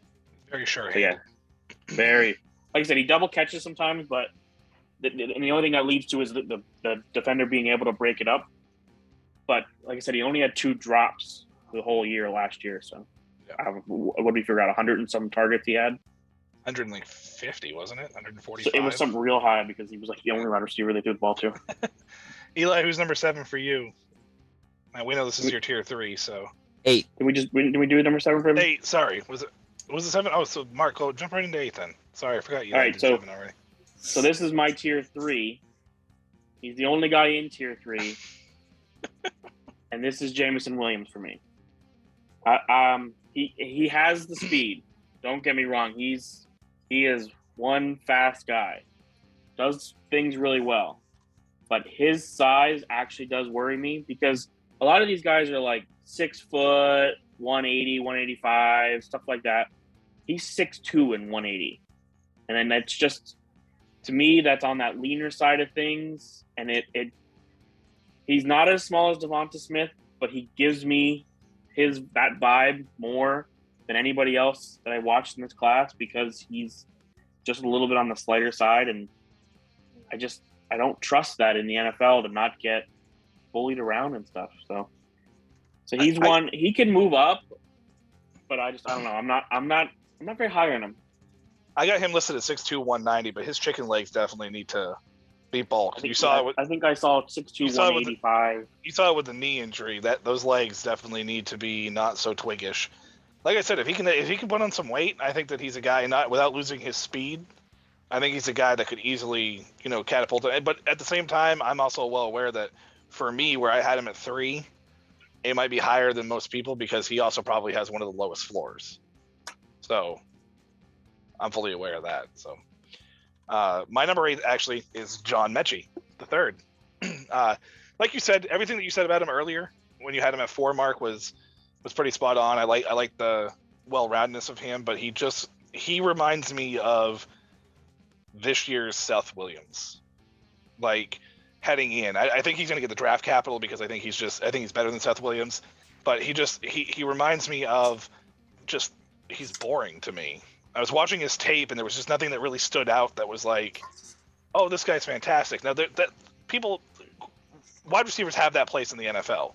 Very sure. So yeah. Very like I said, he double catches sometimes, but the, the, and the only thing that leads to is the, the, the defender being able to break it up. But like I said, he only had two drops the whole year last year. So Yeah. uh, what did we figure out? 100 and some targets he had. 150, wasn't it? So it was some real high because he was like the only wide receiver they threw the ball to. Eli, who's number seven for you? Now we know this is your tier three, so Eight. Did we just did we do number seven for him? Eight. Sorry, was it? Was it seven? Oh, so Mark, go jump right into eight then. Sorry, I forgot you. All right, so- seven already. So this is my tier three. He's the only guy in tier three, and this is Jameson Williams for me. I, um, he he has the speed. Don't get me wrong. He's he is one fast guy. Does things really well, but his size actually does worry me because a lot of these guys are like six foot, 180, 185, stuff like that. He's six two and 180. And then that's just to me, that's on that leaner side of things. And it it he's not as small as Devonta Smith, but he gives me his that vibe more than anybody else that I watched in this class because he's just a little bit on the slighter side and I just I don't trust that in the NFL to not get bullied around and stuff. So so he's I- I- one he can move up, but I just I don't know. I'm not I'm not I'm not very high on him. I got him listed at 6'2", 190, but his chicken legs definitely need to be I bulked. think, You saw it with I think I saw six two You saw it with the- you saw it with the knee injury. That those legs definitely need to be not so twiggish. Like I said, if he can if he can put on some weight, I think that he's a guy not without losing his speed. I think he's a guy that could easily you know catapult. But at the same time, I'm also well aware that for me, where I had him at three, it might be higher than most people because he also probably has one of the lowest floors. So I'm fully aware of that. So uh, my number eight actually is John Metchie, the third. uh, like you said, everything that you said about him earlier when you had him at four mark was was pretty spot on. I like I like the well roundedness of him, but he just he reminds me of this year's Seth Williams. Like heading in. I, I think he's gonna get the draft capital because I think he's just I think he's better than Seth Williams. But he just he, he reminds me of just he's boring to me. I was watching his tape and there was just nothing that really stood out that was like, oh, this guy's fantastic. Now that people wide receivers have that place in the NFL.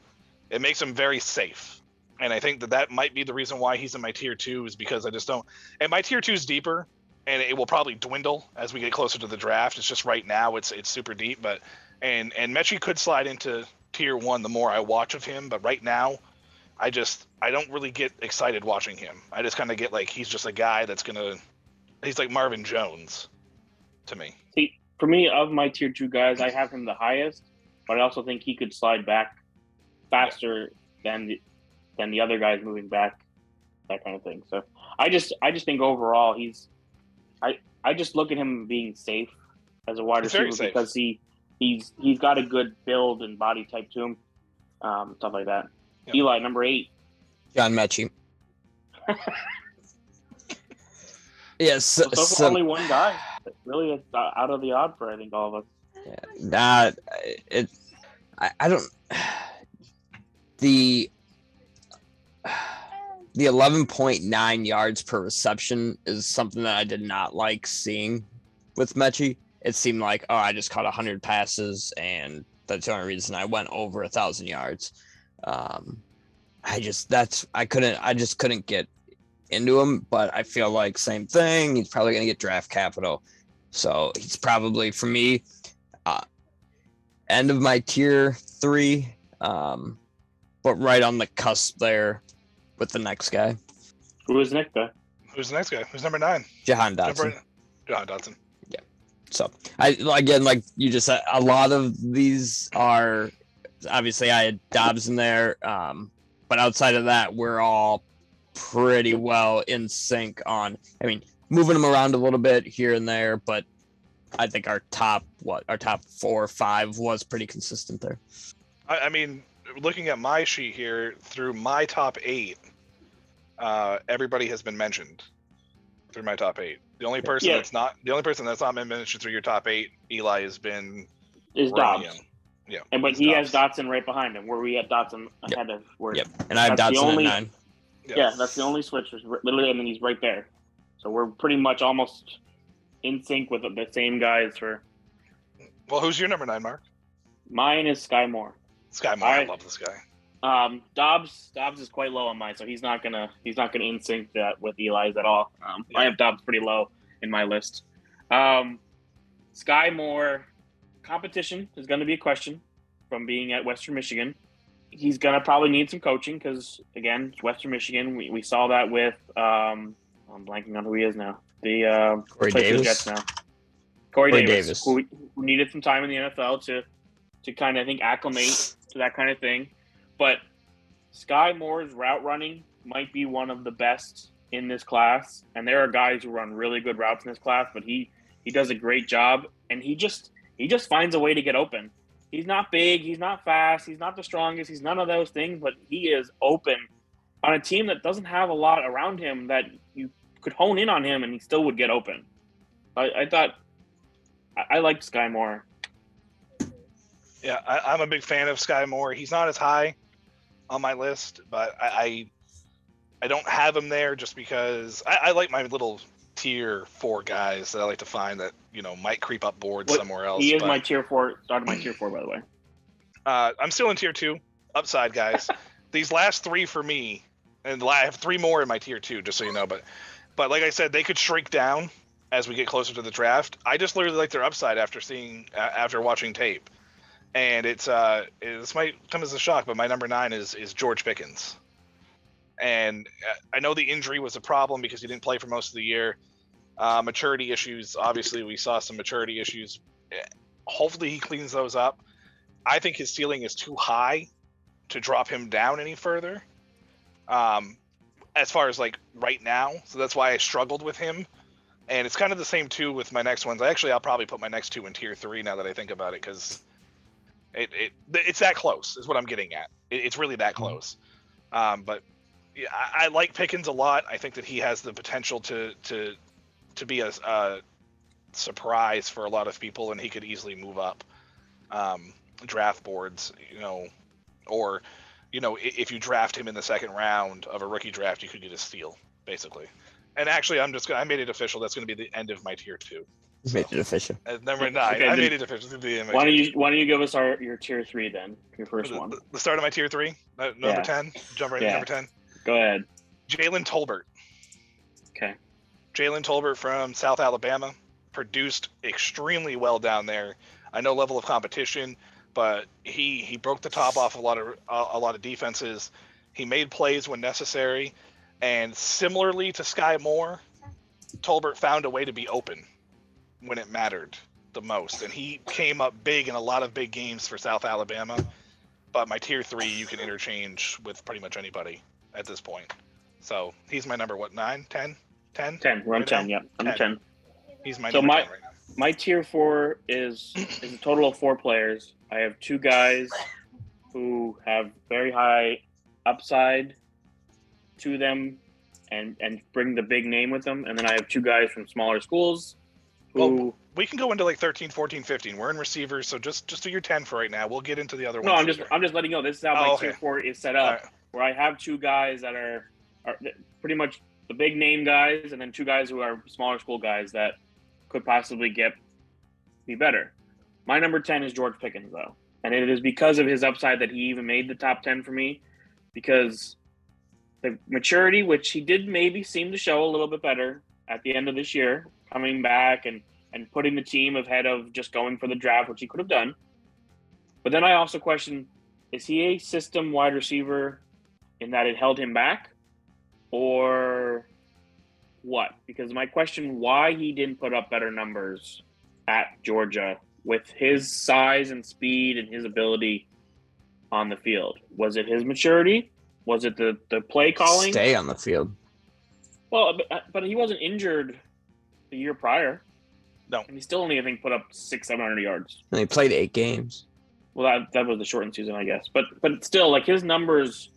It makes them very safe. And I think that that might be the reason why he's in my tier two is because I just don't. And my tier two is deeper, and it will probably dwindle as we get closer to the draft. It's just right now it's it's super deep, but and and Metchie could slide into tier one the more I watch of him. But right now, I just I don't really get excited watching him. I just kind of get like he's just a guy that's gonna. He's like Marvin Jones, to me. See, for me, of my tier two guys, I have him the highest, but I also think he could slide back faster than the than the other guys moving back, that kind of thing. So I just I just think overall he's I I just look at him being safe as a wide He's receiver because he he's he's got a good build and body type to him, um, stuff like that. Yeah. Eli number eight. John Metchie. yes. So, so so- only one guy. Really, it's uh, out of the odd for I think all of us. Yeah, That it, I, I don't. The the eleven point nine yards per reception is something that I did not like seeing with Metchie. It seemed like oh, I just caught hundred passes, and that's the only reason I went over a thousand yards. Um, I just that's I couldn't I just couldn't get into him, but I feel like same thing. He's probably gonna get draft capital, so he's probably for me uh, end of my tier three, um, but right on the cusp there with the next guy, Who is next guy? Who's the next guy? Who's number nine? Jahan Jump Dotson. right- John Dotson. So I again, like you just said, a lot of these are obviously I had Doubs in there, um, but outside of that, we're all pretty well in sync on. I mean, moving them around a little bit here and there, but I think our top what our top four or five was pretty consistent there. I, I mean, looking at my sheet here, through my top eight, uh, everybody has been mentioned through my top eight. The only person Yeah. that's not the only person that's not been mentioned through your top eight, Eli, has been Is Romeo. Doubs. Yeah, And but it's he has Doubs. Dotson right behind him. Where we at Dotson ahead of where? Yep. And I have That's Dotson only- at nine. Yeah, that's the only switch. is Literally, and then he's right there. So we're pretty much almost in sync with the- the same guys. For Well, who's your number nine, Mark? mine is Skyy Moore. Skyy Moore. I I- love this guy. Um, Doubs Doubs is quite low on mine, so he's not gonna he's not gonna in sync that with Eli's at all. Um, I have Doubs pretty low in my list. Um, Skyy Moore competition is going to be a question from being at Western Michigan. he's gonna probably need some coaching because again, it's Western Michigan. We, we saw that with um, I'm blanking on who he is now. The uh, Corey plays for the Davis? Jets now. Corey, Corey Davis, Davis. Who, who needed some time in the NFL to to kind of I think acclimate to that kind of thing. But Skyy Moore's route running might be one of the best in this class, and there are guys who run really good routes in this class. But he he does a great job, and he just he just finds a way to get open. He's not big, he's not fast, he's not the strongest, he's none of those things, but he is open on a team that doesn't have a lot around him that you could hone in on him and he still would get open. I, I thought I, I liked Skyy Moore. Yeah, I, I'm a big fan of Skyy Moore. He's not as high on my list, but I I, I don't have him there just because I, I like my little tier four guys that I like to find that you know might creep up boards What- somewhere else. He is but, my tier four. Started my tier four, by the way. uh, I'm still in tier two, upside guys. These last three for me, and I have three more in my tier two, just so you know. But but like I said, they could shrink down as we get closer to the draft. I just literally like their upside after seeing uh, after watching tape, and it's uh this might come as a shock, but my number nine is is George Pickens, and uh, I know the injury was a problem because he didn't play for most of the year. Uh, maturity issues, obviously, we saw some maturity issues. Eh, Hopefully, he cleans those up. I think his ceiling is too high to drop him down any further. Um, as far as like right now, so that's why I struggled with him. And it's kind of the same too with my next ones. I actually, I'll probably put my next two in tier three now that I think about it, because it, it it's that close is what I'm getting at. It, it's really that close. Um, but yeah, I, I like Pickens a lot. I think that he has the potential to to to be a, a surprise for a lot of people, and he could easily move up um, draft boards. You know, or you know, if you draft him in the second round of a rookie draft, you could get a steal, basically. And actually, I'm just gonna I made it official. That's gonna be the end of my tier two. Made it official. Uh, number nine. Okay, I made it official. It's gonna be the end of my Why don't you Why don't you give us our your tier three then? Your first the, one. the- the start of my tier three, uh, number Yeah. ten. Jump right Yeah. number ten. Go ahead. Jalen Tolbert. Okay. Jalen Tolbert from South Alabama produced extremely well down there. I know level of competition, but he he broke the top off a lot of a, a lot of defenses. He made plays when necessary, and similarly to Skyy Moore, Tolbert found a way to be open when it mattered the most, and he came up big in a lot of big games for South Alabama. But my tier three, you can interchange with pretty much anybody at this point. So he's my number what nine, ten, ten? Ten. We're on Right ten. now? Yeah, I'm 10. ten. He's my So number my- 10 right now. My tier four is is a total of four players. I have two guys who have very high upside to them and and bring the big name with them, and then I have two guys from smaller schools Well, We can go into like 13, 14, 15. We're in receivers, so just just do your 10 for right now. We'll get into the other no, ones. I'm just. I'm just letting you know this is how my Oh, okay. tier four is set up. right. where I have two guys that are, are pretty much the big name guys, and then two guys who are smaller school guys that could possibly get be better. My number ten is George Pickens, though, and it is because of his upside that he even made the top ten for me, because the maturity, which he did maybe seem to show a little bit better at the end of this year, coming back and and putting the team ahead of just going for the draft, which he could have done. But then I also question: Is he a system wide receiver in that it held him back, or what? Because my question: Why he didn't put up better numbers at Georgia with his size and speed and his ability on the field? Was it his maturity? Was it the the play calling? Stay on the field. Well, but, but he wasn't injured the year prior. No. and he still only I think put up six seven hundred yards. And he played eight games. Well, that that was the shortened season, I guess. But but still, like his numbers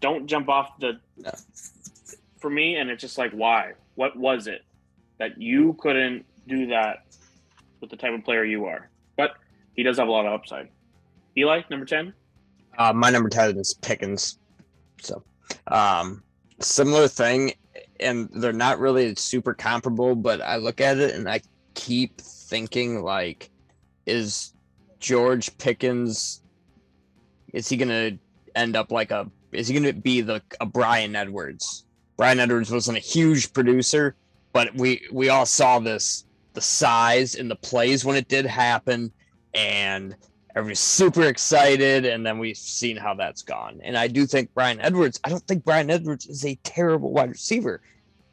don't jump off the No. for me, and it's just like why? What was it that you couldn't do that with the type of player you are? But he does have a lot of upside. Eli, number ten. Uh, my number 10 is Pickens. So, um, similar thing, and they're not really super comparable, but I look at it and I keep thinking, like, is George Pickens, is he to end up like a, is he to be the, a Bryan Edwards? Bryan Edwards wasn't a huge producer, but we, we all saw this, the size and the plays when it did happen. And everybody's super excited, and then we've seen how that's gone. And I do think Bryan Edwards. I don't think Bryan Edwards is a terrible wide receiver,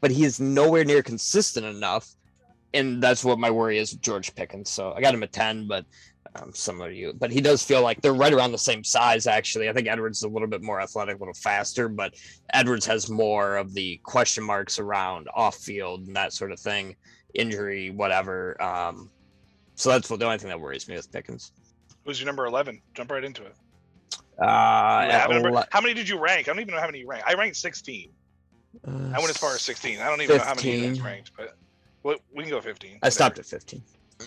but he is nowhere near consistent enough. And that's what my worry is with George Pickens. So I got him at 10, but um, to you. But he does feel like they're right around the same size, actually. I think Edwards is a little bit more athletic, a little faster, but Edwards has more of the question marks around off field and that sort of thing, injury, whatever. Um, so that's the only thing that worries me with Pickens. Who's your number 11? Jump right into it. Uh, Yeah, at remember- ele- how many did you rank? I don't even know how many you ranked. I ranked 16. uh, I went as far as 16. I don't even know how many you guys ranked, but well, we can go 15. I stopped at 15.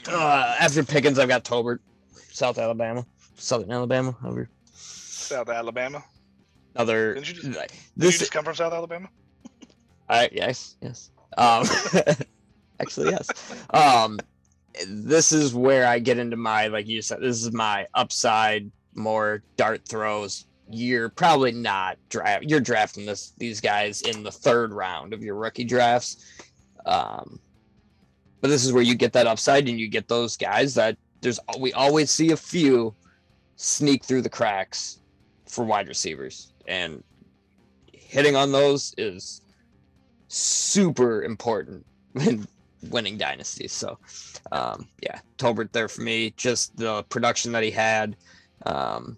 Uh, after Pickens, I've got Tolbert, South Alabama, Southern Alabama. Over South Alabama. another. Didn't you just, did you This, just come from South Alabama? I yes, yes. Um, actually, yes. Um, this is where I get into my like you said. This is my upside, more dart throws. You're probably not draft. You're drafting this these guys in the third round of your rookie drafts. Um, but this is where you get that upside, and you get those guys that there's. We always see a few sneak through the cracks for wide receivers, and hitting on those is super important in winning dynasties. So, um, yeah, Tolbert there for me. Just the production that he had, um,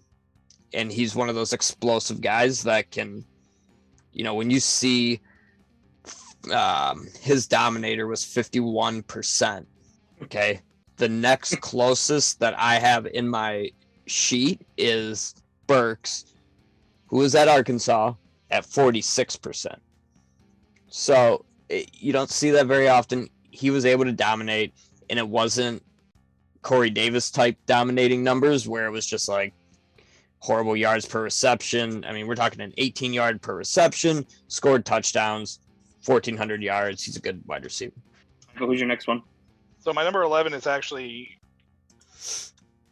and he's one of those explosive guys that can, you know, when you see um, his dominator was fifty one percent. Okay, the next closest that I have in my sheet is Burks, who was at Arkansas at forty six percent. So you don't see that very often. He was able to dominate, and it wasn't Corey Davis type dominating numbers where it was just like horrible yards per reception. I mean, we're talking an 18 yard per reception, scored touchdowns, 1,400 yards. He's a good wide receiver. Who's your next one? So my number 11 is actually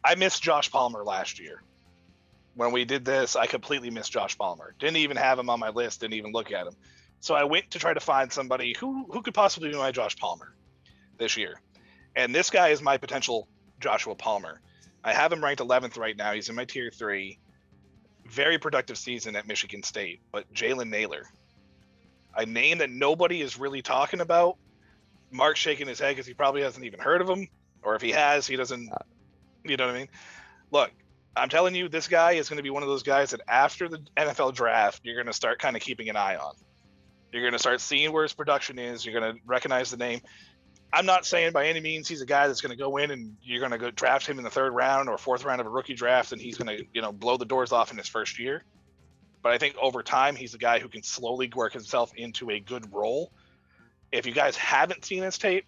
I missed Josh Palmer last year. When we did this, I completely missed Josh Palmer. Didn't even have him on my list, didn't even look at him. So I went to try to find somebody who who could possibly be my Josh Palmer this year. And this guy is my potential Joshua Palmer. I have him ranked 11th right now. He's in my tier 3. Very productive season at Michigan State, but Jalen Nailor. A name that nobody is really talking about. Mark's shaking his head because he probably hasn't even heard of him, or if he has, he doesn't. You know what I mean? Look, I'm telling you, this guy is going to be one of those guys that after the NFL draft, you're going to start kind of keeping an eye on. You're going to start seeing where his production is. You're going to recognize the name. I'm not saying by any means he's a guy that's going to go in and you're going to go draft him in the third round or fourth round of a rookie draft and he's going to, you know, blow the doors off in his first year. But I think over time, he's a guy who can slowly work himself into a good role. If you guys haven't seen his tape,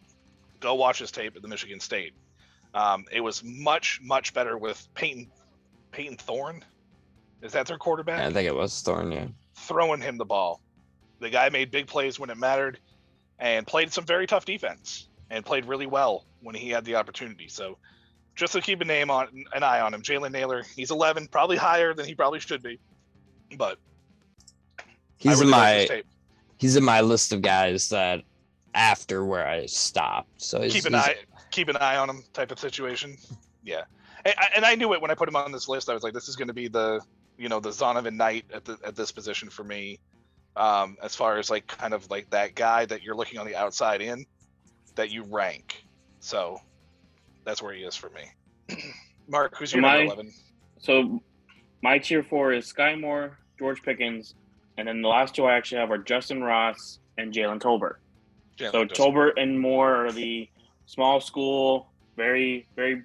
go watch his tape at the Michigan State. Um, it was much, much better with Payton Payton Thorne. Is that their quarterback? I think it was Thorne. yeah. throwing him the ball. The guy made big plays when it mattered and played some very tough defense and played really well when he had the opportunity. So just to keep a name on an eye on him, Jalen Nailor, he's 11, probably higher than he probably should be, but He's really in my he's in my list of guys that after where I stopped. So he's, keep an he's- eye keep an eye on him type of situation. Yeah, and I, and I knew it when I put him on this list. I was like, this is going to be the you know the Zonovan Knight at the at this position for me. Um, as far as like kind of like that guy that you're looking on the outside in, that you rank. So that's where he is for me. Mark, who's your My- number eleven? So my tier four is Skyy Moore, George Pickens, and then the last two I actually have are Justyn Ross and Jalen Tolbert. Yeah, So just- Tolbert and Moore are the small school, very, very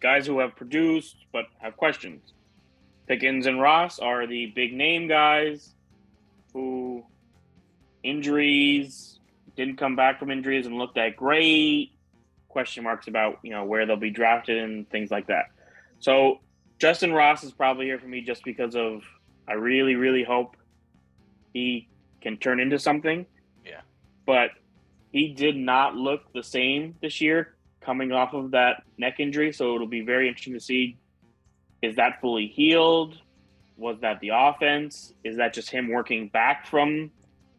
guys who have produced but have questions. Pickens and Ross are the big name guys who injuries didn't come back from injuries and looked that great. Question marks about you know where they'll be drafted and things like that. So Justyn Ross is probably here for me just because of I really, really hope he can turn into something. Yeah. But he did not look the same this year coming off of that neck injury. So it'll be very interesting to see is that fully healed? Was that the offense? Is that just him working back from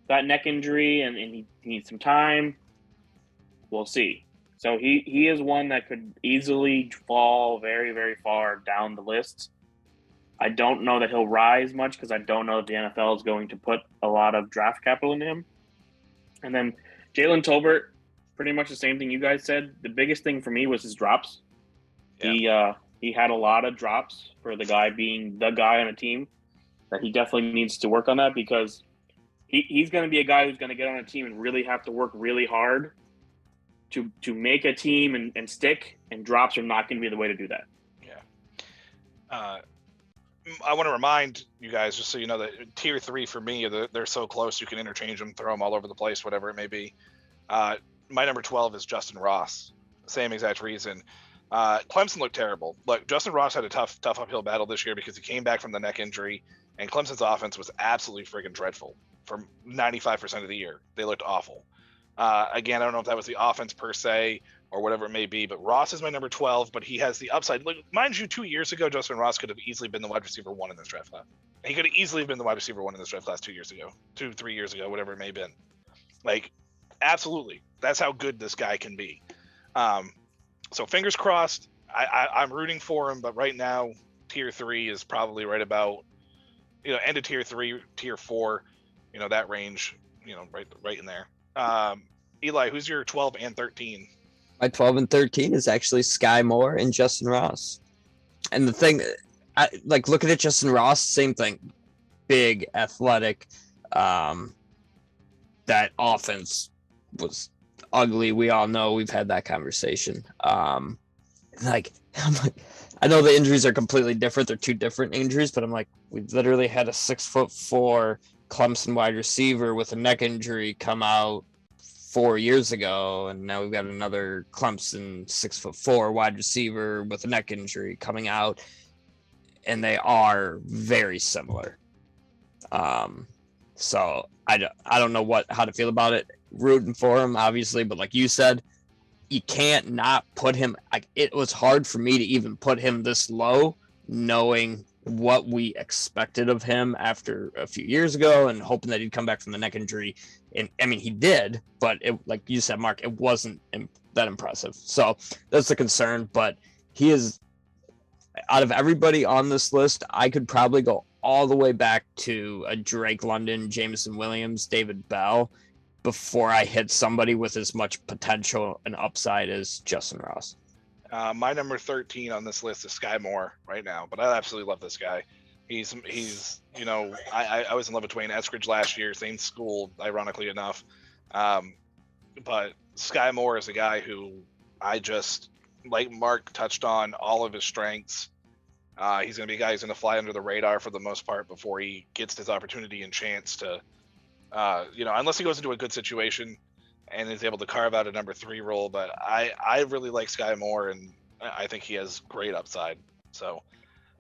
that neck injury and, and he, needs some time? We'll see. So he he is one that could easily fall very very far down the list. I don't know that he'll rise much because I don't know if the NFL is going to put a lot of draft capital into him. And then Jalen Tolbert, pretty much the same thing you guys said. The biggest thing for me was his drops. Yeah. He uh, he had a lot of drops for the guy being the guy on a team. That he definitely needs to work on that because he, he's going to be a guy who's going to get on a team and really have to work really hard to to make a team and, and stick. And drops are not going to be the way to do that. Uh, I want to remind you guys, just so you know, that tier three for me, they're, they're so close you can interchange them, throw them all over the place, whatever it may be. Uh, my number 12 is Justyn Ross. Same exact reason. Uh, Clemson looked terrible. Look, Justyn Ross had a tough, tough uphill battle this year because he came back from the neck injury, and Clemson's offense was absolutely friggin' dreadful for 95% of the year. They looked awful. Uh, again, I don't know if that was the offense per se or whatever it may be, but Ross is my number 12, but he has the upside. Look, mind you, two years ago, Justyn Ross could have easily been the wide receiver one in this draft class. He could have easily been the wide receiver one in this draft class two years ago, two, three years ago, whatever it may have been. Like, absolutely. That's how good this guy can be. Um, so fingers crossed. I, I, I'm rooting for him, but right now, tier three is probably right about, you know, end of tier three, tier four, you know, that range, you know, right, right in there. Um, Eli, who's your 12 and 13? My 12 and 13 is actually Skyy Moore and Justyn Ross. And the thing, I like looking at Justyn Ross, same thing. Big, athletic. Um, that offense was ugly. We all know we've had that conversation. Um, like, I'm like, I know the injuries are completely different. They're two different injuries, but I'm like, we literally had a six foot four Clemson wide receiver with a neck injury come out four years ago, and now we've got another Clemson six foot four wide receiver with a neck injury coming out, and they are very similar. Um, so I don't, I don't know what how to feel about it. Rooting for him, obviously, but like you said, you can't not put him. Like it was hard for me to even put him this low, knowing what we expected of him after a few years ago and hoping that he'd come back from the neck injury. And I mean, he did, but it, like you said, Mark, it wasn't that impressive. So that's the concern. But he is, out of everybody on this list, I could probably go all the way back to a Drake London, Jameson Williams, David Bell before I hit somebody with as much potential and upside as Justyn Ross. Uh, my number 13 on this list is Skyy Moore right now, but I absolutely love this guy. He's he's you know I I, was in love with D'Wayne Eskridge last year, same school, ironically enough. Um, but Skyy Moore is a guy who I just like. Mark touched on all of his strengths. Uh, he's going to be a guy who's going to fly under the radar for the most part before he gets his opportunity and chance to, uh, you know, unless he goes into a good situation and is able to carve out a number three role. But I I really like Skyy Moore, and I think he has great upside. So,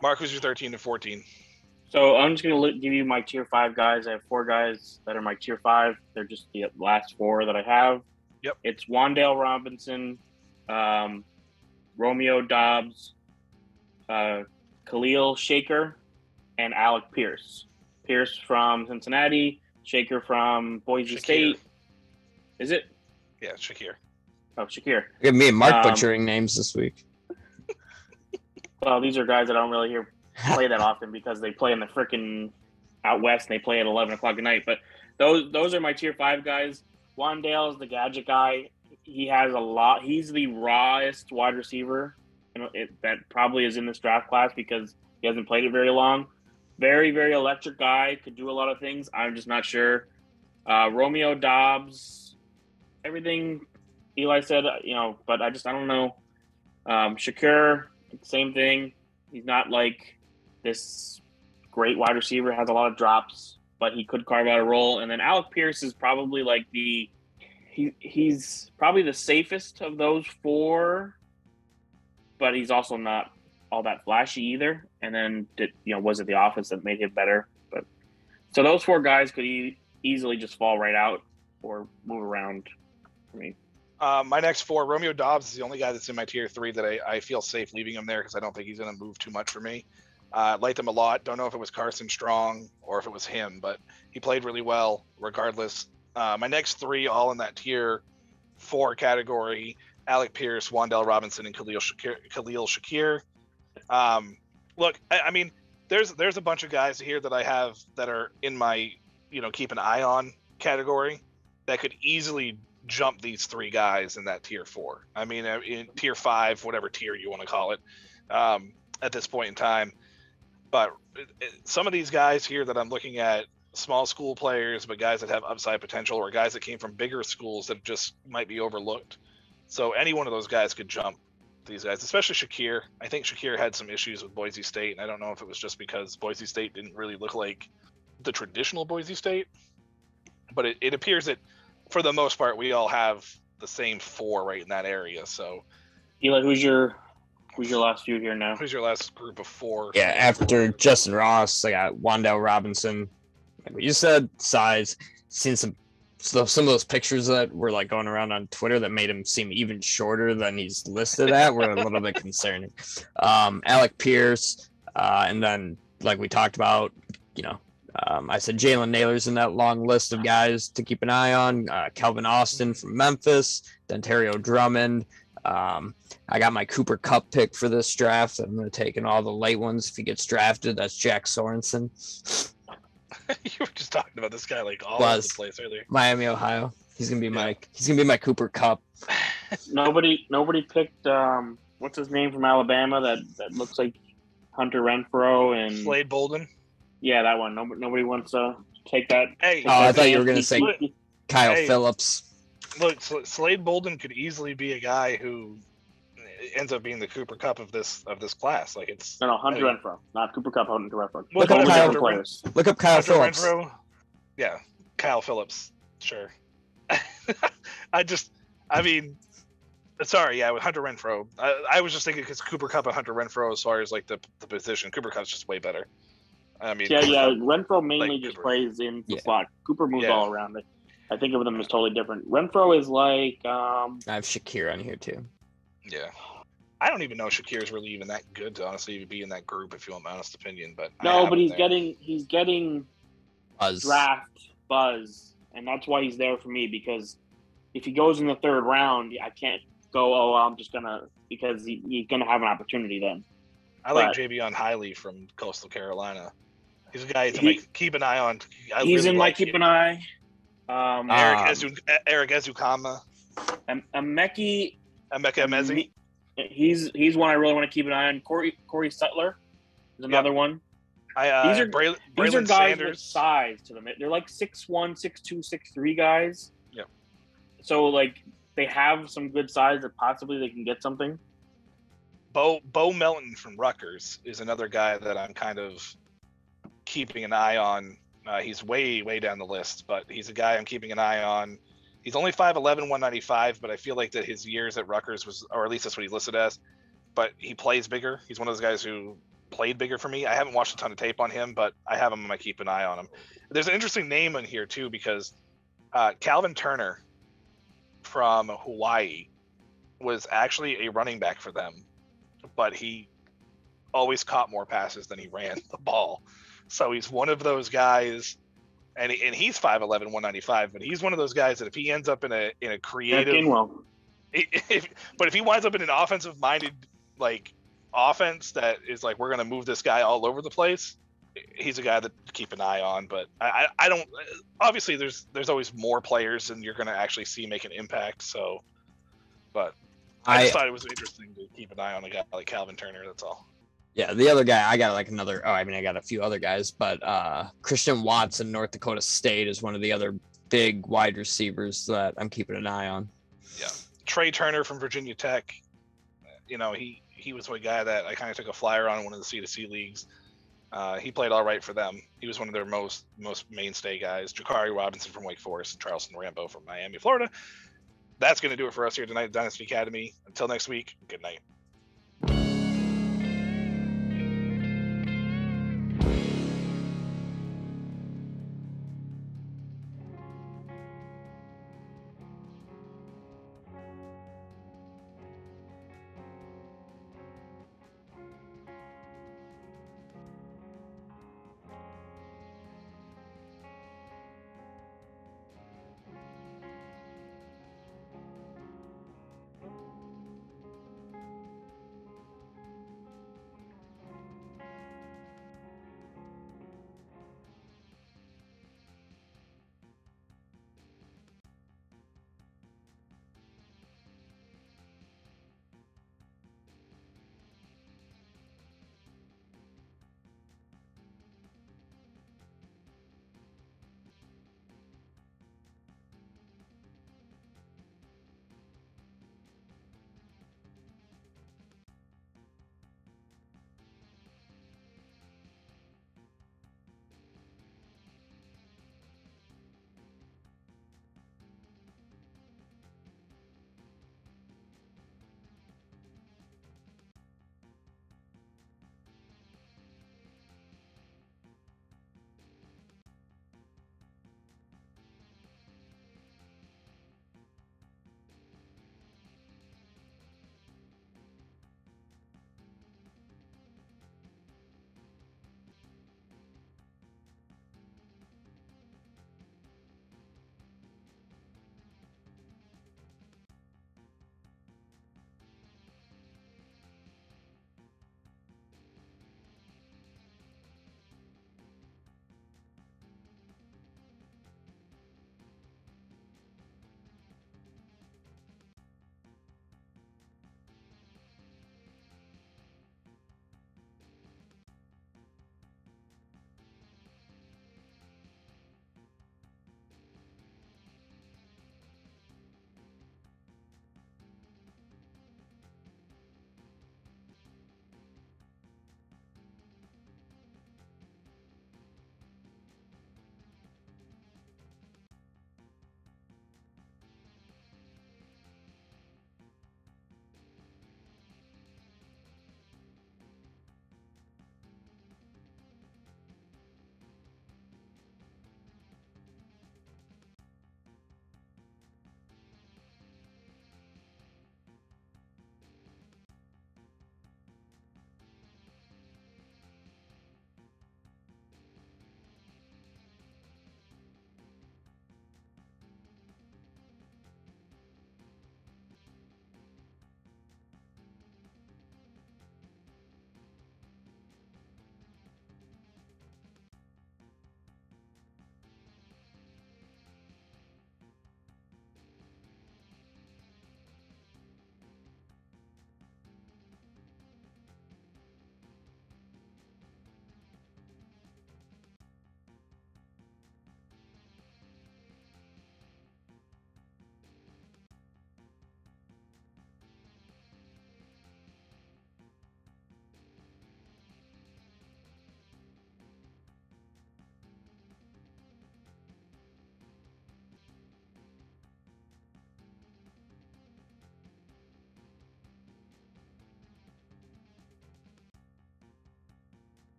Mark, who's your 13 to 14? So I'm just gonna give you my tier five guys. I have four guys that are my tier five. They're just the last four that I have. Yep. It's Wan'Dale Robinson, um, Romeo Doubs, uh, Khalil Shakir, and Alec Pierce. Pierce from Cincinnati, Shaker from Boise Shakir. State. Is it? Yeah, Shakir. Oh, Shakir. Look me and Mark Um, butchering names this week. Well, these are guys that I don't really hear play that often because they play in the freaking out west and they play at 11 o'clock at night. But those those are my tier five guys. Wan'Dale is the gadget guy. He has a lot. He's the rawest wide receiver you know, it, that probably is in this draft class because he hasn't played it very long. Very very electric guy. Could do a lot of things. I'm just not sure. Uh, Romeo Doubs, everything Eli said, uh, you know, but I just I don't know. Um, Shakur, same thing. He's not like this great wide receiver, has a lot of drops, but he could carve out a role. And then Alec Pierce is probably like the he he's probably the safest of those four, but he's also not all that flashy either. And then did, you know was it the offense that made him better? But so those four guys could e- easily just fall right out or move around. for me. Uh, my next four, Romeo Doubs is the only guy that's in my tier three that I, I feel safe leaving him there because I don't think he's going to move too much for me. Uh, liked him a lot. Don't know if it was Carson Strong or if it was him, but he played really well regardless. Uh, my next three, all in that tier four category. Alec Pierce, Wan'Dale Robinson, and Khalil. Khalil Shakir. Um, look, I, I mean, there's there's a bunch of guys here that I have that are in my you know keep an eye on category that could easily jump these three guys in that tier four. I mean, uh, in tier five, whatever tier you want to call it, um, at this point in time. But it- some of these guys here that I'm looking at, small school players, but guys that have upside potential, or guys that came from bigger schools that just might be overlooked. So any one of those guys could jump these guys, especially Shakir. I think Shakir had some issues with Boise State, and I don't know if it was just because Boise State didn't really look like the traditional Boise State, but it, it appears that for the most part we all have the same four right in that area. So Eli, who's your who's your last few here now? who's your last group of four? Yeah, after Justyn Ross, I got Wan'Dale Robinson. Like you said, size. Seen some so some of those pictures that were like going around on Twitter that made him seem even shorter than he's listed at were a little bit concerning. Um, Alec Pierce, uh, and then like we talked about, you know, um, I said Jalen Nailor's in that long list of guys to keep an eye on. Uh, Calvin Austin from Memphis, Dontario Drummond. Um, I got my Cooper Kupp pick for this draft. I'm going to take in all the late ones. If he gets drafted, that's Jack Sorenson, you were just talking about this guy like all Was. over the place earlier. Miami, Ohio. He's going to be my he's going to be my Cooper Kupp. Nobody nobody picked um what's his name from Alabama that that looks like Hunter Renfrow and Slade Bolden. yeah that one. Nobody nobody wants to take that. Hey, Oh, I thought you were gonna say- Kyle Hey. Philips. look, Sl- Slade Bolden could easily be a guy who ends up being the Cooper Kupp of this of this class. Like it's No, no, Hunter Hey. Renfrow, not Cooper Kupp. Hunter Renfrow. Look up Totally Kyle different Renfrow. players. Look up Kyle Hunter Philips. Renfrow. Yeah, Kyle Philips. Sure. I just, I mean, sorry, yeah, with Hunter Renfrow. I, I was just thinking because Cooper Kupp and Hunter Renfrow, as far as like the, the position, Cooper Cup's just way better. I mean, Yeah, Cooper yeah. Kupp- Renfrow mainly like just Cooper. plays in the Yeah. slot. Cooper moves Yeah. all around. I think of them as totally different. Renfrow is like um I have Shakir on here too. Yeah. I don't even know Shakir's really even that good to honestly even be in that group, if you want my honest opinion. But no, but he's there. getting he's getting Buzz. draft buzz, and that's why he's there for me. Because if he goes in the third round, I can't go. Oh, I'm just gonna because he, he's gonna have an opportunity then. I like but- JB Heiligh from Coastal Carolina. He's a guy to He- like, keep an eye on. I he's really in my keep him. an eye. Um, Eric Um, Ezu, Erik Ezukanma, Em- Emeki, Emeka Emezie. He's he's one I really want to keep an eye on. Corey Corey Sutton is another one. I uh, These are- These are guys with size to them. They're like six one, six two, six three guys. Yep. So like they have some good size that possibly they can get something. Bo Bo Melton from Rutgers is another guy that I'm kind of keeping an eye on. Uh, he's way way down the list, but he's a guy I'm keeping an eye on. He's only 5'11", 195, but I feel like that his years at Rutgers was, or at least that's what he's listed as. But he plays bigger. He's one of those guys who played bigger for me. I haven't watched a ton of tape on him, but I have him. I keep an eye on him. There's an interesting name in here too because uh, Calvin Turner from Hawaii was actually a running back for them but he always caught more passes than he ran the ball. So he's one of those guys, and he, and he's 5'11", 195, but he's one of those guys that if he ends up in a in a Yeah, creative, if, but if he winds up in an offensive minded like offense that is like we're gonna move this guy all over the place, he's a guy that keep an eye on. But I I, I don't obviously there's there's always more players than you're gonna actually see make an impact. So, but I, I just thought it was interesting to keep an eye on a guy like Calvin Turner. That's all. Yeah, the other guy I got like another. Oh, I mean I got a few other guys, but uh Christian Watson, North Dakota State, is one of the other big wide receivers that I'm keeping an eye on. Yeah, Tre Turner from Virginia Tech. You know, he he was a guy that I kind of took a flyer on in one of the C to C leagues. Uh, he played all right for them. He was one of their most most mainstay guys. Jaquarii Roberson from Wake Forest, and Charleston Rambo from Miami, Florida. That's going to do it for us here tonight at Dynasty Academy. Until next week, good night.